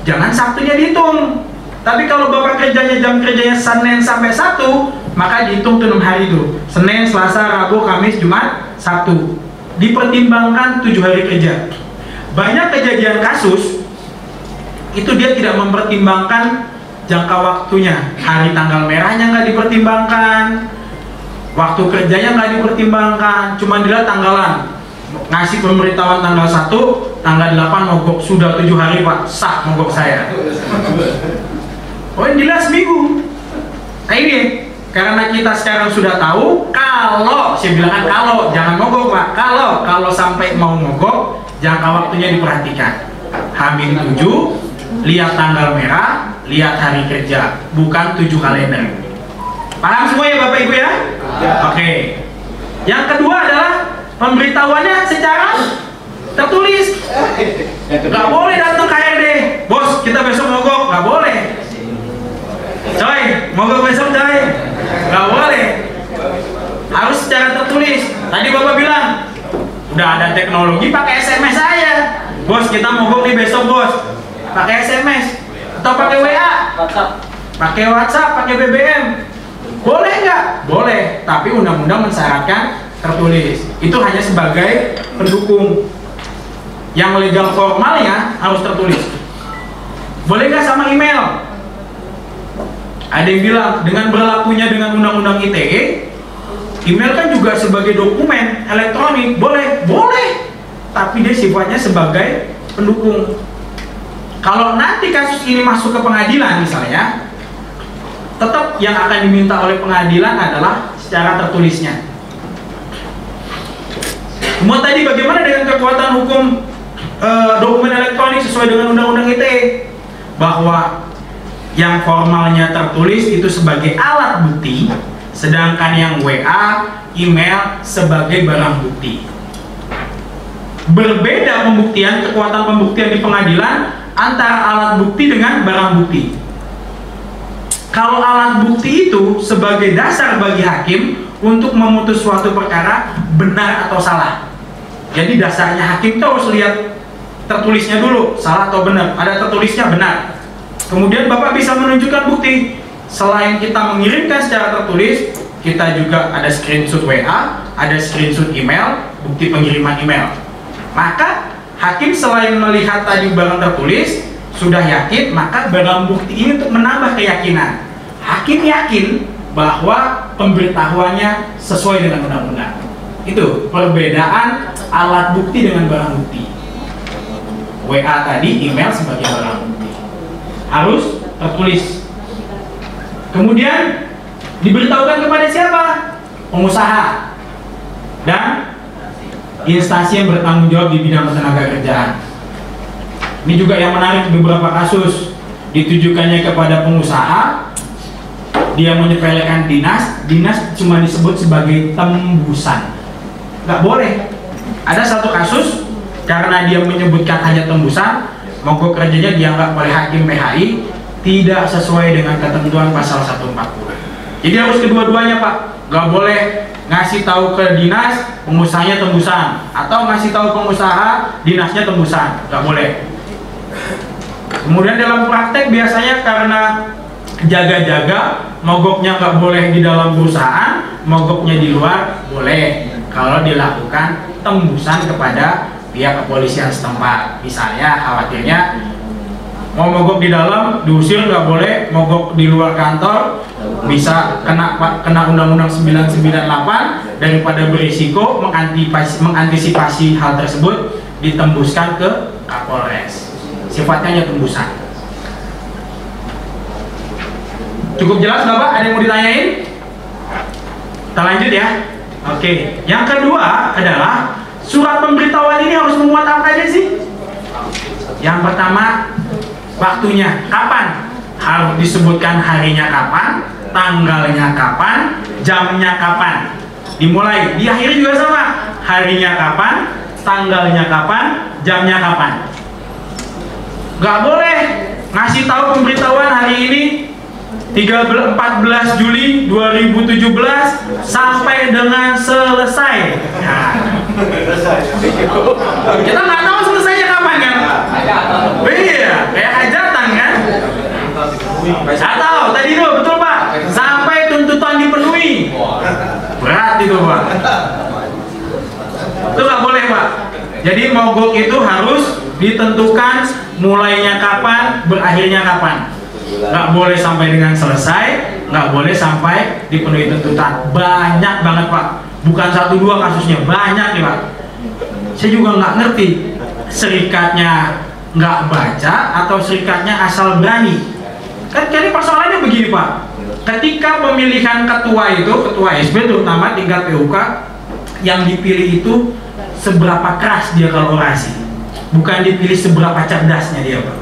jangan Sabtunya dihitung. Tapi kalau bapak kerjanya jam kerjanya Senin sampai Sabtu maka dihitung tuh 6 hari itu Senin, Selasa, Rabu, Kamis, Jumat, Sabtu. Dipertimbangkan 7 hari kerja. Banyak kejadian kasus itu dia tidak mempertimbangkan jangka waktunya. Hari tanggal merahnya nggak dipertimbangkan waktu kerjanya nggak dipertimbangkan cuma dilihat tanggalan ngasih pemberitahuan tanggal 1 tanggal 8 mogok. Sudah 7 hari pak. Sah mogok saya. Oh ini dilihat seminggu nah ini. Karena kita sekarang sudah tahu kalau saya bilang kan kalau jangan mogok pak. Kalau kalau sampai mau mogok jangka waktunya diperhatikan. Hamil 7 lihat tanggal merah lihat hari kerja. Bukan 7 kalender. Paham semua ya bapak ibu ya, ya. oke. Yang kedua adalah pemberitahuannya secara tertulis. Nggak boleh datang ke HRD bos kita besok mogok. Nggak boleh. Coy mogok besok coy. Nggak boleh. Harus secara tertulis. Tadi bapak bilang udah ada teknologi pakai SMS aja. Bos kita mogok nih besok bos. Pakai SMS atau pakai WA pakai WhatsApp pakai BBM boleh nggak? Boleh. Tapi undang-undang mensyaratkan tertulis itu hanya sebagai pendukung yang legal formalnya harus tertulis boleh nggak sama email ada yang bilang dengan berlakunya dengan undang-undang ITE, email kan juga sebagai dokumen elektronik, boleh, boleh. Tapi dia sifatnya sebagai pendukung. Kalau nanti kasus ini masuk ke pengadilan misalnya, tetap yang akan diminta oleh pengadilan adalah secara tertulisnya. Kemudian tadi bagaimana dengan kekuatan hukum eh, dokumen elektronik sesuai dengan undang-undang ITE bahwa yang formalnya tertulis itu sebagai alat bukti sedangkan yang WA, email sebagai barang bukti. Berbeda pembuktian, kekuatan pembuktian di pengadilan antara alat bukti dengan barang bukti. Kalau alat bukti itu sebagai dasar bagi hakim untuk memutus suatu perkara benar atau salah. Jadi dasarnya hakim itu harus lihat tertulisnya dulu, salah atau benar. Ada tertulisnya benar. Kemudian Bapak bisa menunjukkan bukti. Selain kita mengirimkan secara tertulis, kita juga ada screenshot WA, ada screenshot email, bukti pengiriman email. Maka hakim selain melihat tadi barang tertulis, sudah yakin, maka barang bukti ini untuk menambah keyakinan. Hakim yakin bahwa pemberitahuannya sesuai dengan undang-undang. Itu perbedaan alat bukti dengan barang bukti. WA tadi, email sebagai barang bukti. Harus tertulis. Kemudian diberitahukan kepada siapa? Pengusaha dan instansi yang bertanggung jawab di bidang tenaga kerjaan. Ini juga yang menarik beberapa kasus ditujukannya kepada pengusaha, dia menyepelekan dinas, dinas cuma disebut sebagai tembusan. Nggak boleh. Ada satu kasus karena dia menyebutkan hanya tembusan, mogok kerjanya dianggap oleh hakim PHI tidak sesuai dengan ketentuan pasal 140. Jadi harus kedua-duanya Pak, nggak boleh ngasih tahu ke dinas pengusahanya tembusan atau ngasih tahu pengusaha dinasnya tembusan, nggak boleh. Kemudian dalam praktek biasanya karena jaga-jaga mogoknya nggak boleh di dalam perusahaan, mogoknya di luar boleh kalau dilakukan tembusan kepada pihak kepolisian setempat. Misalnya khawatirnya mau mogok di dalam diusir nggak boleh mogok di luar kantor bisa kena kena undang-undang 998 daripada berisiko mengantisipasi, mengantisipasi hal tersebut ditembuskan ke Kapolres. Sifatnya hanya tembusan. Cukup jelas Bapak ada yang mau ditanyain? Kita lanjut ya oke yang kedua adalah surat pemberitahuan ini harus memuat apa aja sih? Yang pertama waktunya. Kapan? Harus disebutkan harinya kapan tanggalnya kapan jamnya kapan. Dimulai di akhir juga sama. Harinya kapan tanggalnya kapan jamnya kapan. Nggak boleh ngasih tahu pemberitahuan hari ini 13 14 Juli 2017 sampai dengan selesai. Nah, kita nggak tahu selesainya kapan kan? Iya kayak hajatan kan? Saya tahu tadi itu betul pak. Sampai tuntutan dipenuhi. Berat itu pak. Itu nggak boleh pak. Jadi mogok itu harus ditentukan mulainya kapan berakhirnya kapan nggak boleh sampai dengan selesai nggak boleh sampai dipenuhi tuntutan. Banyak banget pak. Bukan satu dua kasusnya banyak nih pak. Saya juga nggak ngerti serikatnya nggak baca atau serikatnya asal berani. Kan jadi persoalannya begini pak. Ketika pemilihan ketua itu ketua SB terutama tingkat PUK yang dipilih itu seberapa keras dia kalau orasi. Bukan dipilih seberapa cerdasnya dia pak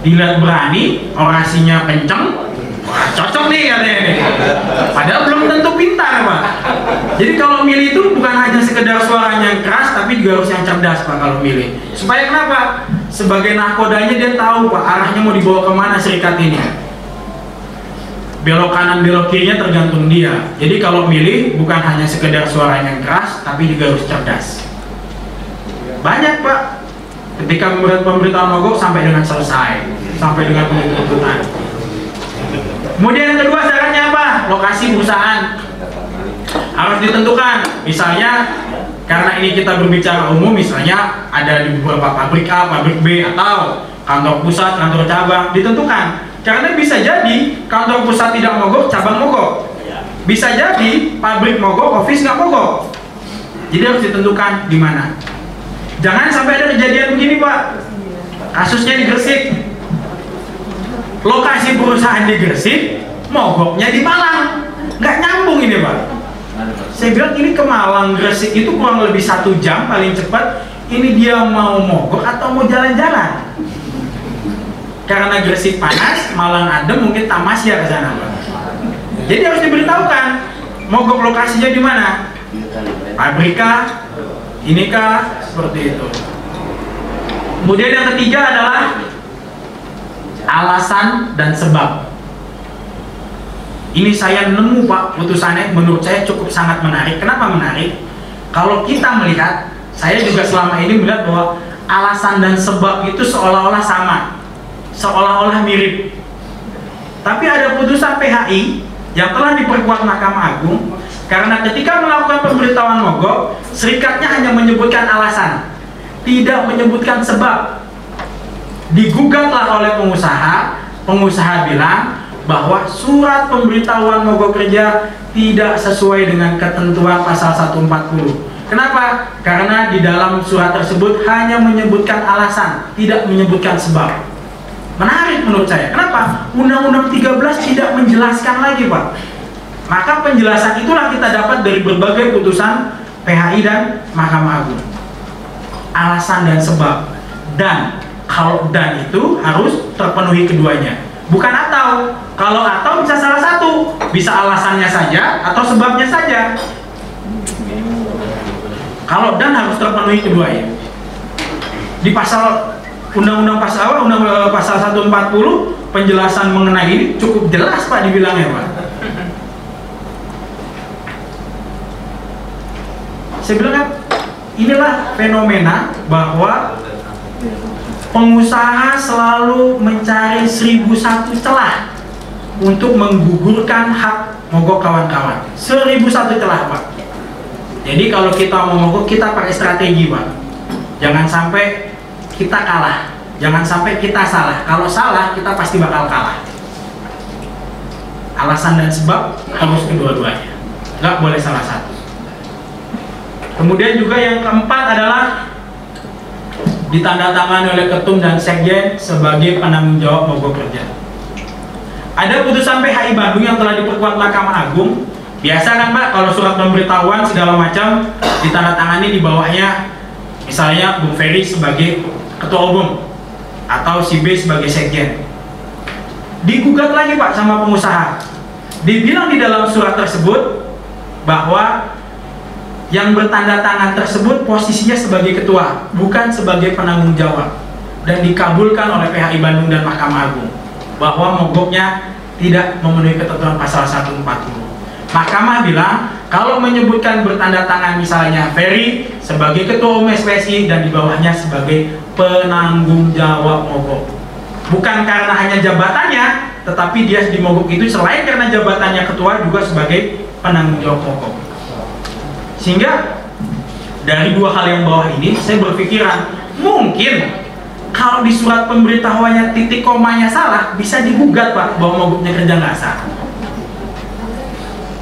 dilihat berani orasinya kenceng cocok nih katanya nih. Padahal belum tentu pintar pak. Jadi kalau milih itu bukan hanya sekedar suaranya yang keras tapi juga harus yang cerdas pak kalau milih. Supaya kenapa? Sebagai nakodanya dia tahu pak arahnya mau dibawa ke mana serikat ini. Belok kanan belok kirinya tergantung dia. Jadi kalau milih bukan hanya sekedar suaranya yang keras tapi juga harus cerdas. Banyak pak ketika pemberitahuan mogok sampai dengan selesai sampai dengan penuntutan kemudian yang kedua syaratnya apa? Lokasi perusahaan. Harus ditentukan. Misalnya karena ini kita berbicara umum misalnya ada di beberapa pabrik A, pabrik B atau kantor pusat, kantor cabang ditentukan. Karena bisa jadi kantor pusat tidak mogok, cabang mogok. Bisa jadi pabrik mogok, office nggak mogok. Jadi harus ditentukan di mana Jangan sampai ada kejadian begini Pak. Kasusnya di Gresik. Lokasi perusahaan di Gresik Mogoknya di Malang. Nggak nyambung ini Pak. Saya bilang ini ke Malang Gresik itu kurang lebih satu jam paling cepat. Ini dia mau mogok atau mau jalan-jalan? Karena Gresik panas, Malang adem, mungkin tamasya ke sana Pak. Jadi harus diberitahukan mogok lokasinya di mana? Pabrika, inikah seperti itu. Kemudian yang ketiga adalah alasan dan sebab. Ini saya nemu Pak putusannya menurut saya cukup sangat menarik. Kenapa menarik? Kalau kita melihat, saya juga selama ini melihat bahwa alasan dan sebab itu seolah-olah sama, seolah-olah mirip. Tapi ada putusan PHI yang telah diperkuat Mahkamah Agung karena ketika melakukan pemberitahuan mogok, serikatnya hanya menyebutkan alasan, tidak menyebutkan sebab. Digugatlah oleh pengusaha, pengusaha bilang bahwa surat pemberitahuan mogok kerja tidak sesuai dengan ketentuan pasal 140. Kenapa? Karena di dalam surat tersebut hanya menyebutkan alasan, tidak menyebutkan sebab. Menarik menurut saya. Kenapa? Undang-Undang 13 tidak menjelaskan lagi, Pak. Maka penjelasan itulah kita dapat dari berbagai putusan PHI dan Mahkamah Agung. Alasan dan sebab. Dan kalau dan itu harus terpenuhi keduanya. Bukan atau. Kalau atau bisa salah satu, bisa alasannya saja atau sebabnya saja. Kalau dan harus terpenuhi keduanya. Di pasal Undang-Undang pasal apa? Undang eh, pasal 140 penjelasan mengenai ini cukup jelas Pak dibilangnya Pak. Saya bilang kan inilah fenomena bahwa pengusaha selalu mencari seribu satu celah untuk menggugurkan hak mogok kawan-kawan. Seribu satu celah Pak. Jadi kalau kita mau mogok kita pakai strategi Pak. Jangan sampai kita kalah. Jangan sampai kita salah. Kalau salah, kita pasti bakal kalah. Alasan dan sebab harus kedua-duanya. Nggak boleh salah satu. Kemudian juga yang keempat adalah ditandatangani oleh ketum dan sekjen sebagai penanggung jawab mogok kerja. Ada putusan PHI Bandung yang telah diperkuat Mahkamah Agung. Biasa kan Pak, kalau surat pemberitahuan segala macam ditandatangani di bawahnya misalnya Bung Ferry sebagai ketua umum atau si B sebagai sekjen digugat lagi Pak sama pengusaha dibilang di dalam surat tersebut bahwa yang bertanda tangan tersebut posisinya sebagai ketua bukan sebagai penanggung jawab dan dikabulkan oleh PHI Bandung dan Mahkamah Agung bahwa mogoknya tidak memenuhi ketentuan pasal 140 Mahkamah bilang kalau menyebutkan bertanda tangan misalnya Ferry sebagai ketua umum SPSI dan di bawahnya sebagai penanggung jawab mogok. Bukan karena hanya jabatannya, tetapi dia di mogok itu selain karena jabatannya ketua juga sebagai penanggung jawab mogok. Sehingga dari dua hal yang bawah ini saya berpikiran mungkin kalau di surat pemberitahuannya titik komanya salah bisa digugat pak bahwa mogoknya kerja nggak sah.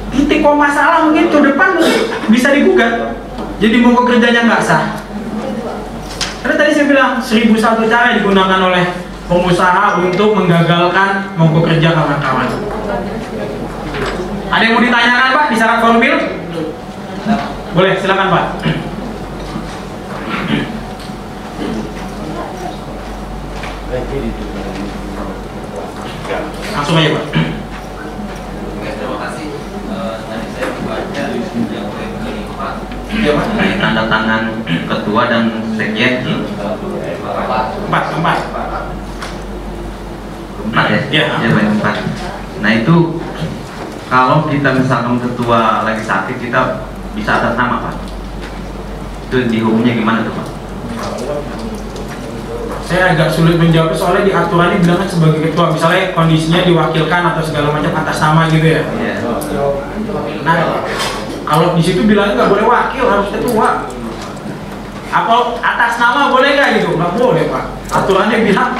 Titik koma salah mungkin ke depan bisa digugat jadi mogok kerjanya nggak sah. Karena tadi saya bilang seribu satu cara digunakan oleh pengusaha untuk menggagalkan mogok kerja kawan-kawan. Ada yang mau ditanyakan pak di syarat formil boleh silakan pak langsung aja pak Terima kasih. Eh, Tadi saya membaca yang kelima. Mengenai tanda tangan ketua dan sekjen empat empat empat ya? Iya. Ya, poin empat. Nah itu kalau kita misalkan ketua lagi sakit bisa atas nama pak. Itu dihukumnya gimana tuh pak? saya agak sulit menjawab soalnya di aturannya bilangnya sebagai ketua. Misalnya kondisinya diwakilkan atau segala macam atas nama gitu ya. Iya. nah kalau di situ bilangnya nggak boleh wakil harus ketua apa atas nama boleh nggak gitu? Nggak boleh pak. Aturannya bilang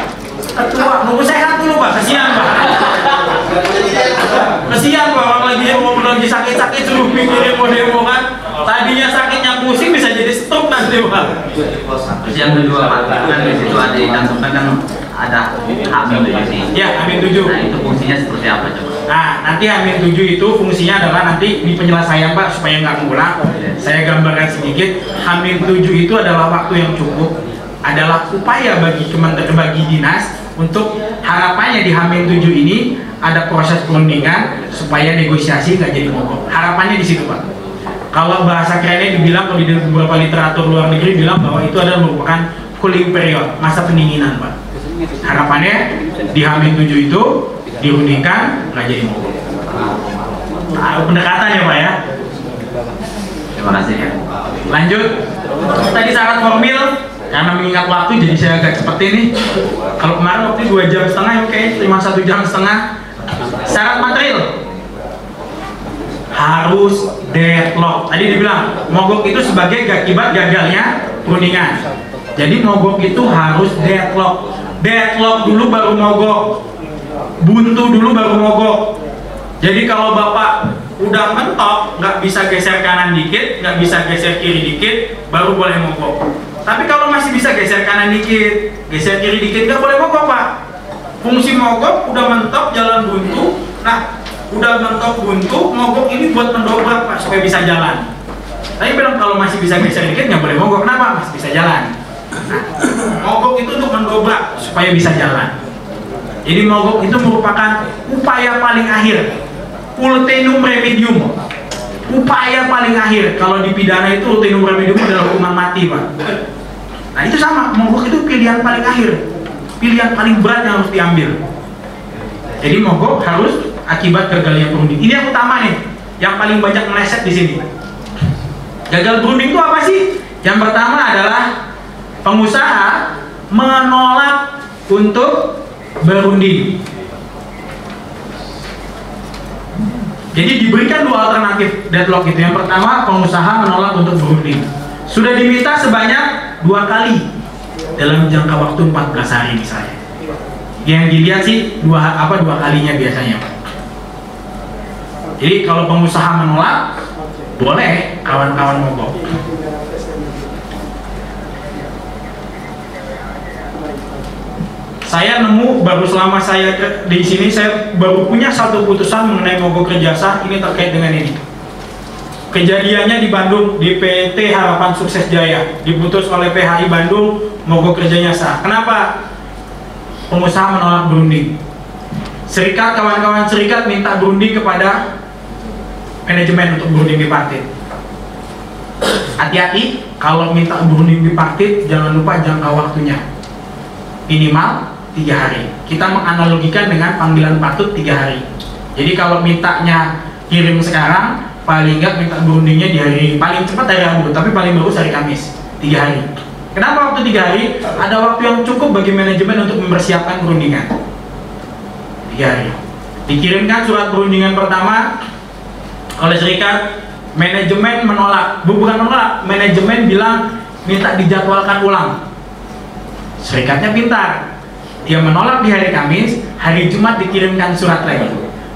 ketua nunggu sehat dulu pak. Kesian pak kesian pak. Orang lagi mau lagi sakit-sakit suruh pikirin mau demo kan? Tadinya sakitnya pusing bisa jadi stroke nanti pak. Terus yang kedua pak, kan di situ ada dicantumkan kan ada hak tujuh ya amin tujuh. Nah itu fungsinya seperti apa coba? Nah, nanti Hamin 7 itu fungsinya adalah nanti di penyelesaian Pak supaya nggak mengulang. Saya gambarkan sedikit. Hamin 7 itu adalah waktu yang cukup, adalah upaya bagi kementerian bagi dinas untuk harapannya di Hamin 7 ini ada proses perundingan supaya negosiasi nggak jadi mogok. Harapannya di situ Pak. Kalau bahasa kerennya dibilang kalau di beberapa literatur luar negeri bilang bahwa itu adalah merupakan cooling period, masa pendinginan Pak. Harapannya di Hamin 7 itu dirundingkan nggak jadi mogok. Tahu pendekatan ya Pak ya. Terima kasih ya. Lanjut. Tadi syarat formil karena mengingat waktu jadi saya agak cepet ini. Kalau kemarin waktu dua jam setengah oke, lima satu jam setengah. Syarat material harus deadlock. Tadi dibilang mogok itu sebagai akibat gagalnya perundingan. Jadi mogok itu harus deadlock. Deadlock dulu baru mogok. Buntu dulu baru mogok. Jadi kalau bapak udah mentok, nggak bisa geser kanan dikit, nggak bisa geser kiri dikit, baru boleh mogok. Tapi kalau masih bisa geser kanan dikit, geser kiri dikit, nggak boleh mogok pak. Fungsi mogok udah mentok jalan buntu, nah udah mentok buntu, mogok ini buat mendobrak pak supaya bisa jalan. Tapi bilang kalau masih bisa geser dikit nggak boleh mogok, kenapa? Masih bisa jalan. Nah, mogok itu untuk mendobrak supaya bisa jalan. Jadi mogok itu merupakan upaya paling akhir ultimum remedium upaya paling akhir kalau di pidana itu ultimum remedium adalah hukuman mati pak. Nah itu sama mogok itu pilihan paling akhir. Pilihan paling berat yang harus diambil. Jadi mogok harus akibat gagalnya perunding. Ini yang utama nih yang paling banyak meleset di sini. Gagal perunding itu apa sih? Yang pertama adalah pengusaha menolak untuk berunding Jadi diberikan dua alternatif deadlock itu. Yang pertama, pengusaha menolak untuk berunding. Sudah diminta sebanyak dua kali dalam jangka waktu 14 hari misalnya. Yang dilihat sih dua apa dua kalinya biasanya. Jadi kalau pengusaha menolak, boleh kawan-kawan mogok. Saya nemu baru selama saya di sini saya baru punya satu putusan mengenai mogok kerja sah ini terkait dengan ini. Kejadiannya di Bandung di PT Harapan Sukses Jaya diputus oleh PHI Bandung mogok kerjanya sah. Kenapa? Pengusaha menolak berunding. Serikat kawan-kawan serikat minta berunding kepada manajemen untuk berunding bipartit. Hati-hati kalau minta berunding bipartit jangan lupa jangka waktunya minimal tiga hari. Kita menganalogikan dengan panggilan patut tiga hari. Jadi kalau mintanya kirim sekarang, paling nggak minta berundingnya di hari paling cepat hari Rabu, tapi paling bagus hari Kamis, tiga hari. Kenapa waktu tiga hari? Ada waktu yang cukup bagi manajemen untuk mempersiapkan perundingan. Tiga hari. Dikirimkan surat perundingan pertama oleh serikat, manajemen menolak, bukan menolak, manajemen bilang minta dijadwalkan ulang. Serikatnya pintar. Dia menolak di hari Kamis, hari Jumat dikirimkan surat lagi.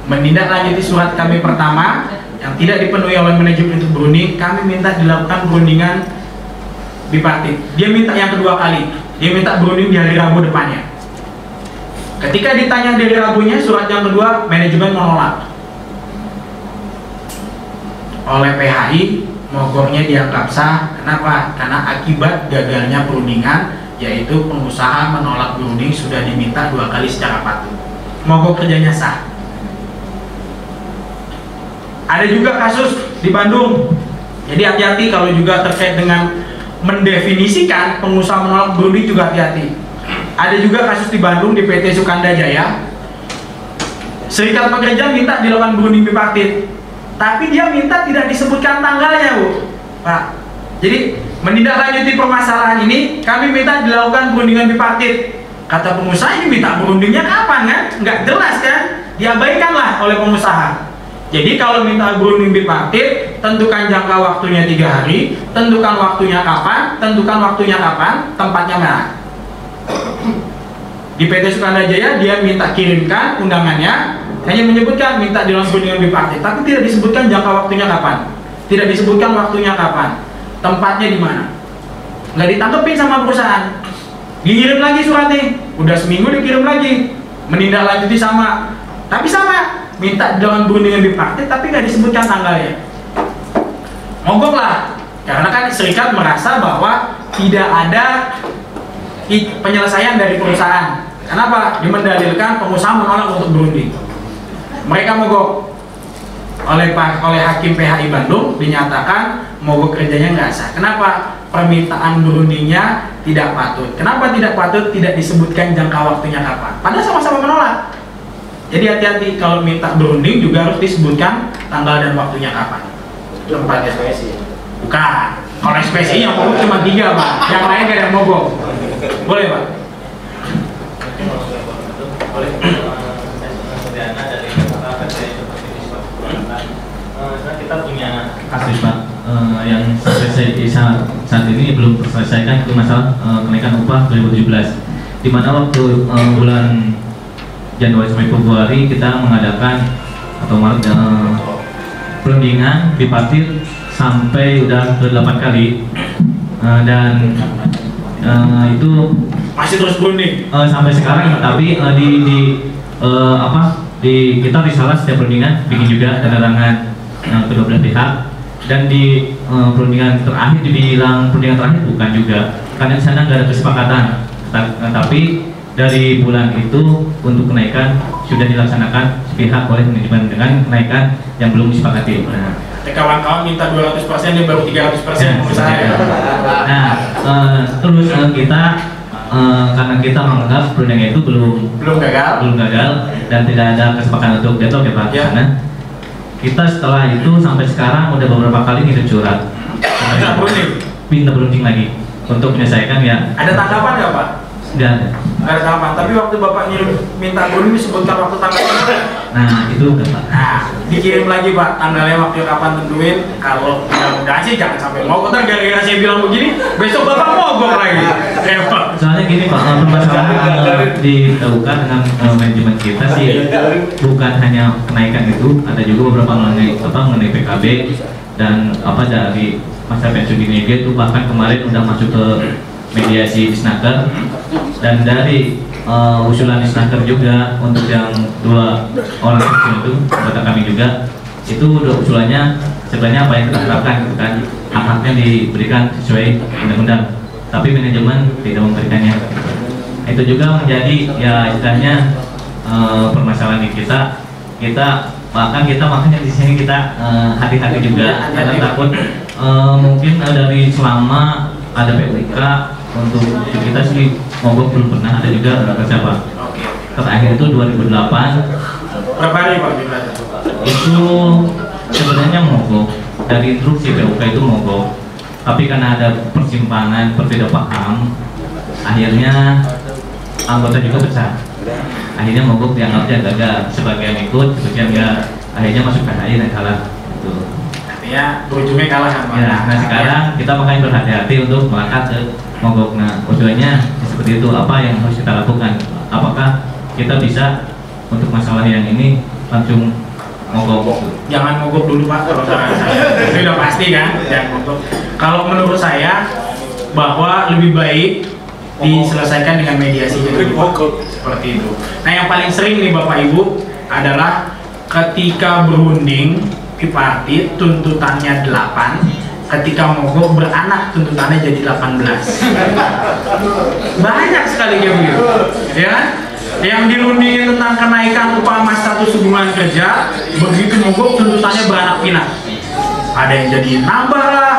Menindaklanjuti surat kami pertama yang tidak dipenuhi oleh manajemen untuk berunding, kami minta dilakukan perundingan bipartit. Dia minta yang kedua kali, dia minta berunding di hari Rabu depannya. Ketika ditanya dari Rabunya, surat yang kedua, manajemen menolak. Oleh PHI, mogoknya dianggap sah. Kenapa? Karena akibat gagalnya perundingan, yaitu pengusaha menolak berunding sudah diminta dua kali secara patut. Mogok kerjanya sah. Ada juga kasus di Bandung. Jadi hati-hati kalau juga terkait dengan mendefinisikan pengusaha menolak berunding juga hati-hati. Ada juga kasus di Bandung di PT Sukanda Jaya. Serikat pekerja minta dilakukan berunding bipartit, tapi dia minta tidak disebutkan tanggalnya, Bu. Pak. Jadi menindaklanjuti permasalahan ini, kami minta dilakukan perundingan bipartit. Kata pengusaha ini minta berundingnya kapan kan? Nggak jelas kan? Diabaikanlah oleh pengusaha. Jadi kalau minta berunding bipartit, tentukan jangka waktunya tiga hari, tentukan waktunya kapan, tentukan waktunya kapan, tempatnya mana. Di PT Sukanda Jaya dia minta kirimkan undangannya, hanya menyebutkan minta dilakukan berundingan bipartit, tapi tidak disebutkan jangka waktunya kapan, tidak disebutkan waktunya kapan, tempatnya di mana. Nggak ditangkepin sama perusahaan, dikirim lagi suratnya, udah seminggu dikirim lagi, menindaklanjuti sama, tapi sama minta dalam berundingan bipartit tapi nggak disebutkan tanggalnya. Mogok lah, karena kan serikat merasa bahwa tidak ada penyelesaian dari perusahaan. Kenapa? Dimendalilkan pengusaha menolak untuk berunding. Mereka mogok oleh oleh Hakim PHI Bandung dinyatakan mogok kerjanya nggak sah. Kenapa? Permintaan berundingnya tidak patut. Kenapa tidak patut? Tidak disebutkan jangka waktunya kapan. Padahal sama-sama menolak. Jadi hati-hati kalau minta berunding juga harus disebutkan tanggal dan waktunya kapan. Itu tempat SPSI. Bukan. Kalau SPSI yang mogok cuma tiga pak, yang lain gak ada yang mogok. Boleh pak? kita punya kasus pak eh, yang sa- saat, saat ini belum terselesaikan itu masalah eh, kenaikan upah 2017 di mana waktu eh, bulan Januari sampai Februari kita mengadakan atau eh, perundingan bipartit sampai udah ke 8 kali. Eh, dan eh, itu Masih terus berunding. Eh, sampai sekarang tapi eh, di, di eh, apa di kita risalah setiap perundingan bikin juga keterangan eh, kedua belah pihak. Dan di eh, perundingan terakhir dibilang perundingan terakhir bukan juga karena di sana nggak ada kesepakatan Ta- eh, tapi dari bulan itu untuk kenaikan sudah dilaksanakan pihak oleh manajemen dengan kenaikan yang belum disepakati. Nah, kawan-kawan minta 200% dia baru 300% Ya, pengusaha. ya. Nah, eh, terus eh, kita eh, karena kita menganggap perundingan itu belum Belum gagal. belum gagal dan tidak ada kesepakatan untuk deadlock ya Pak. Ya. Karena kita setelah itu sampai sekarang udah beberapa kali ngirim surat Minta berunding. minta berunding lagi untuk menyelesaikan ya Ada tanggapan nggak pak? tidak ada. Tanggapan. Tapi waktu bapak ngirim minta berunding disebutkan waktu tanggalnya. Nah itu enggak Pak. Nah, dikirim lagi pak tanggalnya waktu kapan tentuin. Kalau mudah-mudahan sih jangan sampai mogok. Ntar gara-gara saya bilang begini, besok bapak mogok lagi. Repot. Soalnya gini Pak, eh, permasalahan eh, ditemukan dengan eh, manajemen kita sih bukan hanya kenaikan itu, ada juga beberapa mengenai apa mengenai PKB dan apa dari masa pensiun dia itu bahkan kemarin udah masuk ke mediasi di Snaker dan dari eh, usulan di Snaker juga untuk yang dua orang kecil itu kata kami juga. Itu udah usulannya sebenarnya apa yang kita harapkan gitu kan? Hak-haknya diberikan sesuai undang-undang tapi manajemen tidak memberikannya. Itu juga menjadi ya istilahnya eh, permasalahan di kita. Kita bahkan kita makanya di sini kita eh, hati-hati juga. Karena takut eh, mungkin dari selama ada PUK untuk kita sih mogok belum pernah ada juga ada siapa Oke. terakhir itu 2008 Berapa hari pak itu sebenarnya mogok dari instruksi PUK itu mogok tapi karena ada persimpangan berbeda paham akhirnya anggota juga pecah akhirnya mogok dianggapnya gagal sebagian ikut sebagian enggak akhirnya masuk PHI dan kalah gitu. Artinya berujungnya kalah kan ya, nah sekarang kita makanya berhati-hati untuk melangkah ke mogok nah tujuannya seperti itu. Apa yang harus kita lakukan? Apakah kita bisa untuk masalah yang ini langsung mogok? Jangan mogok dulu pak. Kalau saran saya [LAUGHS] itu udah pasti kan? Jangan mogok. Kalau menurut saya bahwa lebih baik diselesaikan dengan mediasi jadi seperti itu. Nah yang paling sering nih bapak ibu adalah ketika berunding bipartit tuntutannya 8 ketika mogok beranak tuntutannya jadi 18 banyak sekali kayak begitu ya. Yang dirundingin tentang kenaikan upah mas status hubungan kerja begitu mogok tuntutannya beranak pinak. Ada yang jadi nambah lah.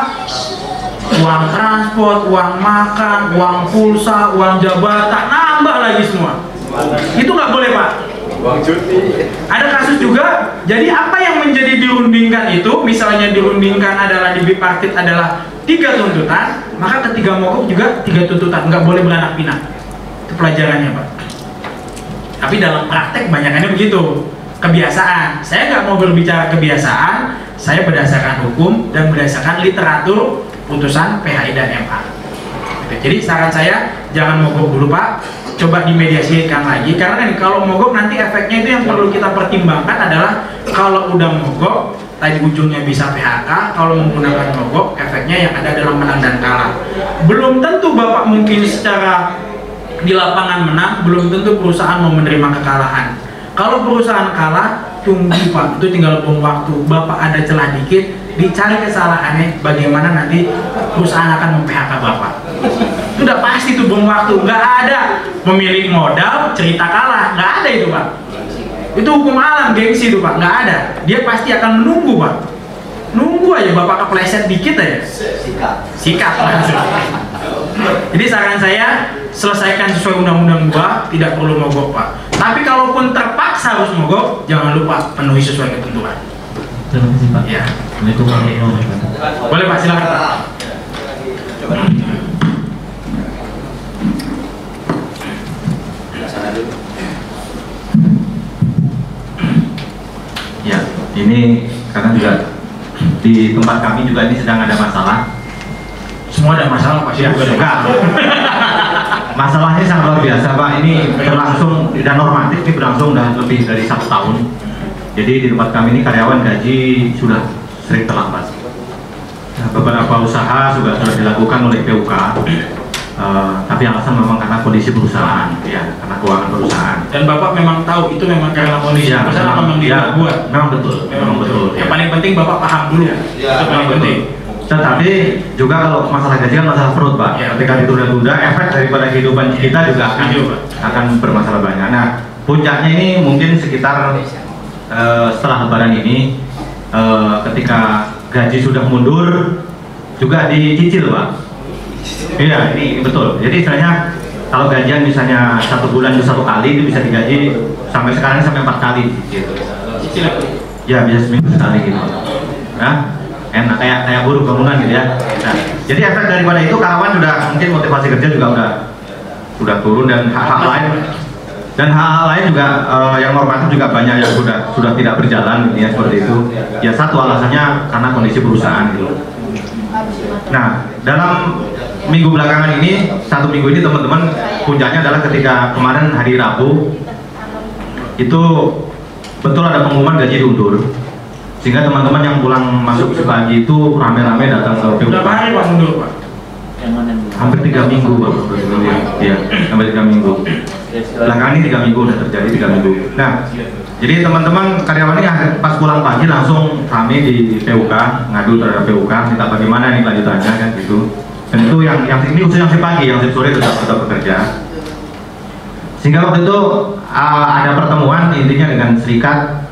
Uang transport, uang makan, uang pulsa, uang jabatan, nambah lagi semua. Itu nggak boleh pak Uang cuti. ada kasus juga jadi apa yang menjadi dirundingkan itu misalnya dirundingkan adalah di bipartit adalah tiga tuntutan maka ketiga mogok juga tiga tuntutan nggak boleh beranak pinak. Itu pelajarannya pak. Tapi dalam praktek banyakannya begitu. Kebiasaan. Saya nggak mau berbicara kebiasaan saya berdasarkan hukum dan berdasarkan literatur putusan PHI dan MA Gitu. jadi saran saya jangan mogok dulu pak coba dimediasikan lagi karena kan kalau mogok nanti efeknya itu yang perlu kita pertimbangkan adalah kalau udah mogok tadi ujungnya bisa PHK kalau menggunakan mogok efeknya yang ada adalah menang dan kalah belum tentu bapak mungkin secara di lapangan menang belum tentu perusahaan mau menerima kekalahan kalau perusahaan kalah tunggu Pak, itu tinggal bom waktu. Bapak ada celah dikit, dicari kesalahannya, bagaimana nanti perusahaan akan mem-PHK Bapak. Itu udah pasti tuh bom waktu, nggak ada pemilik modal cerita kalah, nggak ada itu Pak. Itu hukum alam gengsi itu Pak, nggak ada. Dia pasti akan menunggu Pak. Nunggu aja Bapak kepleset dikit aja. Sikat langsung. Jadi saran saya selesaikan sesuai undang-undang gua, tidak perlu mogok Pak. Tapi kalaupun terpaksa harus mogok, jangan lupa penuhi sesuai ketentuan. Terima kasih Pak. Ya. Assalamualaikum warahmatullahi wabarakatuh. Boleh Pak, silakan Pak. Dulu. Ya, ini karena juga di tempat kami juga ini sedang ada masalah. Semua ada masalah Pak, Ya, enggak. [LAUGHS] Masalahnya sangat luar biasa Pak. Ini berlangsung dan normatif ini berlangsung sudah lebih dari satu tahun. Jadi di tempat kami ini karyawan gaji sudah sering terlambat. Nah, beberapa usaha juga sudah dilakukan oleh PUK. Eh, tapi alasan memang karena kondisi perusahaan, ya, karena keuangan perusahaan. Dan Bapak memang tahu itu memang karena kondisi Ya, perusahaan memang ya, tidak buat. memang betul, memang betul. Yang ya. paling penting Bapak paham dulu. Ya, itu paling penting. Tetapi juga kalau masalah gaji kan masalah perut pak. Ya. Ketika ditunda-tunda, efek daripada kehidupan kita juga akan akan bermasalah banyak. Nah, puncaknya ini mungkin sekitar eh, setelah Lebaran ini, eh, ketika gaji sudah mundur, juga dicicil pak. Iya, ini, betul. Jadi istilahnya kalau gajian misalnya satu bulan itu satu kali itu bisa digaji sampai sekarang sampai empat kali. Gitu. Ya, bisa seminggu sekali gitu. Nah, enak kayak kayak buruh bangunan gitu ya. Nah, jadi efek daripada itu karyawan sudah mungkin motivasi kerja juga udah sudah turun dan hal-hal lain dan hal-hal lain juga eh, yang normatif juga banyak yang sudah sudah tidak berjalan gitu ya seperti itu. Ya satu alasannya karena kondisi perusahaan gitu. Nah, dalam minggu belakangan ini, satu minggu ini teman-teman puncaknya adalah ketika kemarin hari Rabu itu betul ada pengumuman gaji diundur sehingga teman-teman yang pulang masuk pagi itu rame-rame datang ke PUK. Berapa hari Pak mundur Pak? hampir tiga minggu bang ya hampir tiga minggu belakangan ini tiga minggu udah terjadi tiga minggu nah jadi teman-teman karyawan ini pas pulang pagi langsung kami di PUK ngadu terhadap PUK minta bagaimana nih kelanjutannya kan gitu dan itu yang yang ini khusus yang si pagi yang si sore tetap tetap bekerja. Sehingga waktu itu uh, ada pertemuan intinya dengan serikat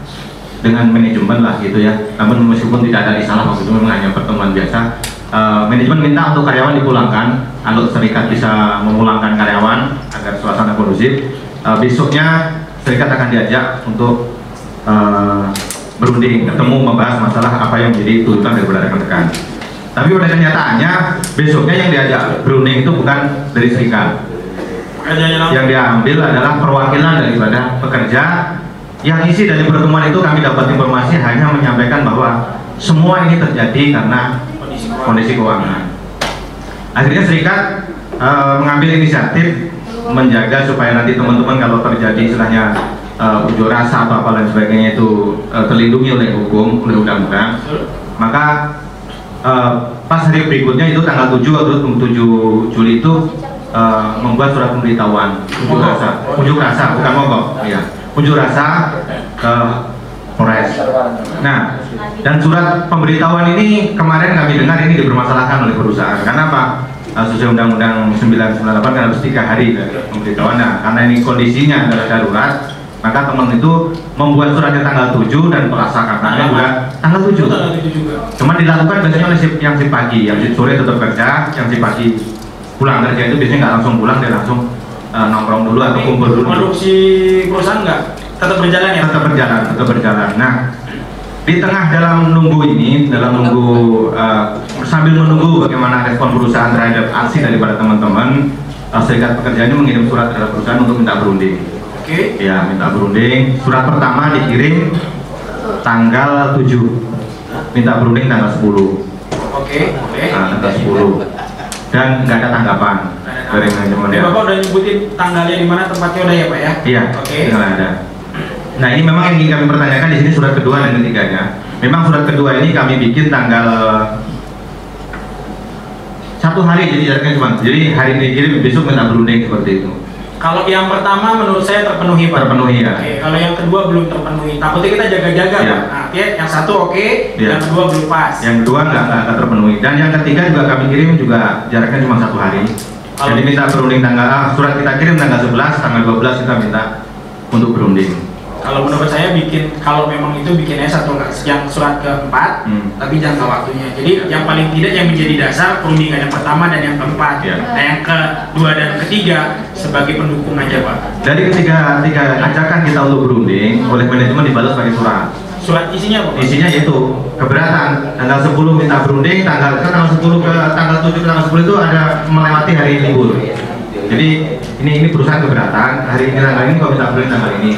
dengan manajemen lah gitu ya. Namun meskipun tidak ada risalah waktu itu memang hanya pertemuan biasa. Uh, manajemen minta untuk karyawan dipulangkan lalu serikat bisa memulangkan karyawan agar suasana kondusif. Uh, besoknya serikat akan diajak untuk uh, berunding ketemu membahas masalah apa yang menjadi tuntutan daripada rekan-rekan tapi pada kenyataannya besoknya yang diajak berunding itu bukan dari serikat yang diambil adalah perwakilan daripada pekerja yang isi dari pertemuan itu kami dapat informasi hanya menyampaikan bahwa semua ini terjadi karena Kondisi keuangan. akhirnya serikat eh, mengambil inisiatif menjaga supaya nanti teman-teman kalau terjadi istilahnya eh, unjuk rasa atau apa lain sebagainya itu eh, terlindungi oleh hukum oleh undang-undang maka eh, pas hari berikutnya itu tanggal 7 atau 7 Juli itu eh, membuat surat pemberitahuan. Unjuk rasa. Unjuk rasa bukan mogok ya unjuk rasa ke Polres. Nah dan surat pemberitahuan ini kemarin kami dengar ini dipermasalahkan oleh perusahaan. Karena apa? Eh, sesuai undang-undang 998 kan harus tiga hari dari pemberitahuan. Nah karena ini kondisinya adalah darurat maka teman itu membuat suratnya tanggal 7 dan pelaksananya juga tanggal 7 Itu tanggal tujuh juga. Cuma dilakukan biasanya oleh yang si pagi, yang si sore tetap kerja, yang si pagi pulang kerja itu biasanya nggak langsung pulang, dia langsung eh, nongkrong dulu atau kumpul dulu. Produksi perusahaan nggak tetap berjalan ya? Tetap berjalan, tetap berjalan. Nah, di tengah dalam nunggu ini, dalam nunggu eh, sambil menunggu bagaimana respon perusahaan terhadap aksi daripada teman-teman, eh, serikat pekerja ini mengirim surat terhadap perusahaan untuk minta berunding. Oke. Ya, minta berunding. Surat pertama dikirim tanggal 7 minta berunding tanggal 10 Oke. Oke. Nah, tanggal 10 dan nggak ada tanggapan dari manajemen ya. Bapak udah nyebutin tanggalnya di mana tempatnya udah ya Pak ya? Iya, Oke. nggak ada. Nah ini memang yang ingin kami pertanyakan di sini surat kedua dan ketiganya. Memang surat kedua ini kami bikin tanggal satu hari jadi jaraknya cuma jadi hari ini kirim besok minta berunding seperti itu. Kalau yang pertama menurut saya terpenuhi Pak. Terpenuhi, ya. Oke, kalau yang kedua belum terpenuhi. Takutnya kita jaga-jaga Ya. Pak. Nah, artinya yang satu oke, Ya. yang kedua belum pas. Yang kedua nggak nggak terpenuhi. Dan yang ketiga juga kami kirim juga jaraknya cuma satu hari. Kalau- Jadi minta berunding tanggal ah, surat kita kirim tanggal 11, tanggal 12 kita minta untuk berunding. Kalau menurut saya bikin kalau memang itu bikinnya satu yang surat keempat, Hmm. tapi jangka waktunya. Jadi yang paling tidak yang menjadi dasar perundingan yang pertama dan yang keempat. Ya. Nah yang kedua dan ketiga sebagai pendukung aja Pak. Dari ketiga tiga ajakan kita untuk berunding oleh manajemen dibalas sebagai surat. Surat isinya apa? Isinya yaitu keberatan tanggal 10 minta berunding, tanggal kan tanggal 10 ke tanggal 7 ke tanggal 10 itu ada melewati hari libur. Jadi ini ini perusahaan keberatan hari ini tanggal ini kok minta berunding tanggal ini.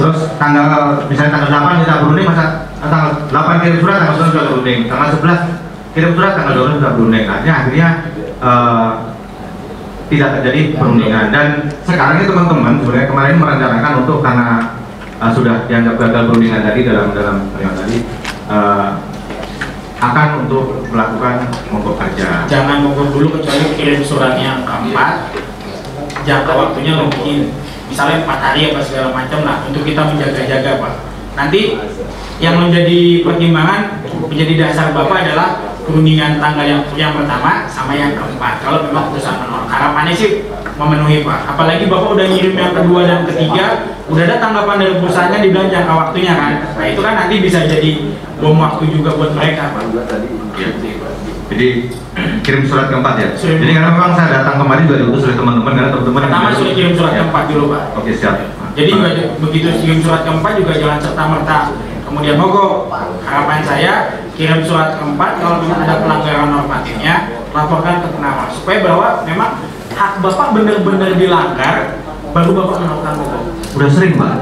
Terus tanggal misalnya tanggal 8 minta berunding masa tanggal 8 kirim surat tanggal 9 sudah berunding, tanggal 11 kirim surat tanggal 12 sudah berunding. Akhirnya akhirnya eh, tidak terjadi perundingan dan sekarang ini teman-teman sebenarnya kemarin merencanakan untuk karena uh, sudah dianggap gagal perundingan tadi dalam dalam tadi uh, akan untuk melakukan mogok kerja. Jangan mogok dulu kecuali kirim suratnya keempat. Jangka waktunya lebih misalnya empat hari apa segala macam lah untuk kita menjaga-jaga pak. Nanti yang menjadi pertimbangan menjadi dasar bapak adalah perundingan tanggal yang yang pertama sama yang keempat. Kalau memang perusahaan menolak, harapannya sih memenuhi pak. Apalagi bapak udah ngirim yang kedua dan ketiga, udah ada tanggapan dari perusahaannya dibilang jangka waktunya kan. Nah itu kan nanti bisa jadi bom waktu juga buat mereka pak. Jadi kirim surat keempat ya. Surat Jadi karena memang saya datang kemarin juga diutus oleh teman-teman karena teman-teman Pertama sudah kirim surat Ya. keempat dulu pak. Oke siap. Jadi juga begitu kirim surat keempat juga jangan serta merta kemudian mogok. Harapan saya kirim surat keempat kalau memang ada pelanggaran normatifnya laporkan ke penawar supaya bahwa memang hak bapak benar-benar dilanggar baru bapak melakukan mogok. Udah sering pak.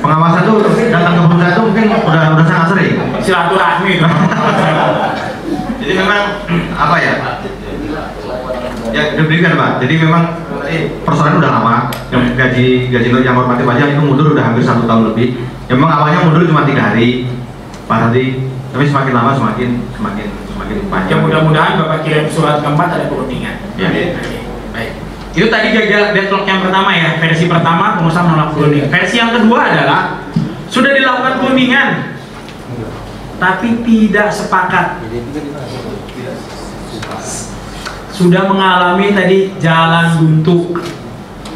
Pengawasan tuh datang ke perusahaan itu mungkin udah udah sangat sering. Silaturahmi itu. [LAUGHS] Jadi memang [CLEARS THROAT] apa ya? Ya diberikan pak. Jadi memang eh, persoalan udah lama. Yang gaji gaji yang hormati pajak itu mundur udah hampir satu tahun lebih. Ya, memang awalnya mundur cuma tiga hari, empat hari. Tapi semakin lama semakin semakin semakin Ya panjang. mudah-mudahan bapak kirim surat keempat ada perundingan. Ya. Oke, Baik. Itu tadi gagal deadlock yang pertama ya. Versi pertama pengusaha menolak perundingan. Versi yang kedua adalah sudah dilakukan perundingan tapi tidak sepakat. Sudah mengalami tadi jalan buntu.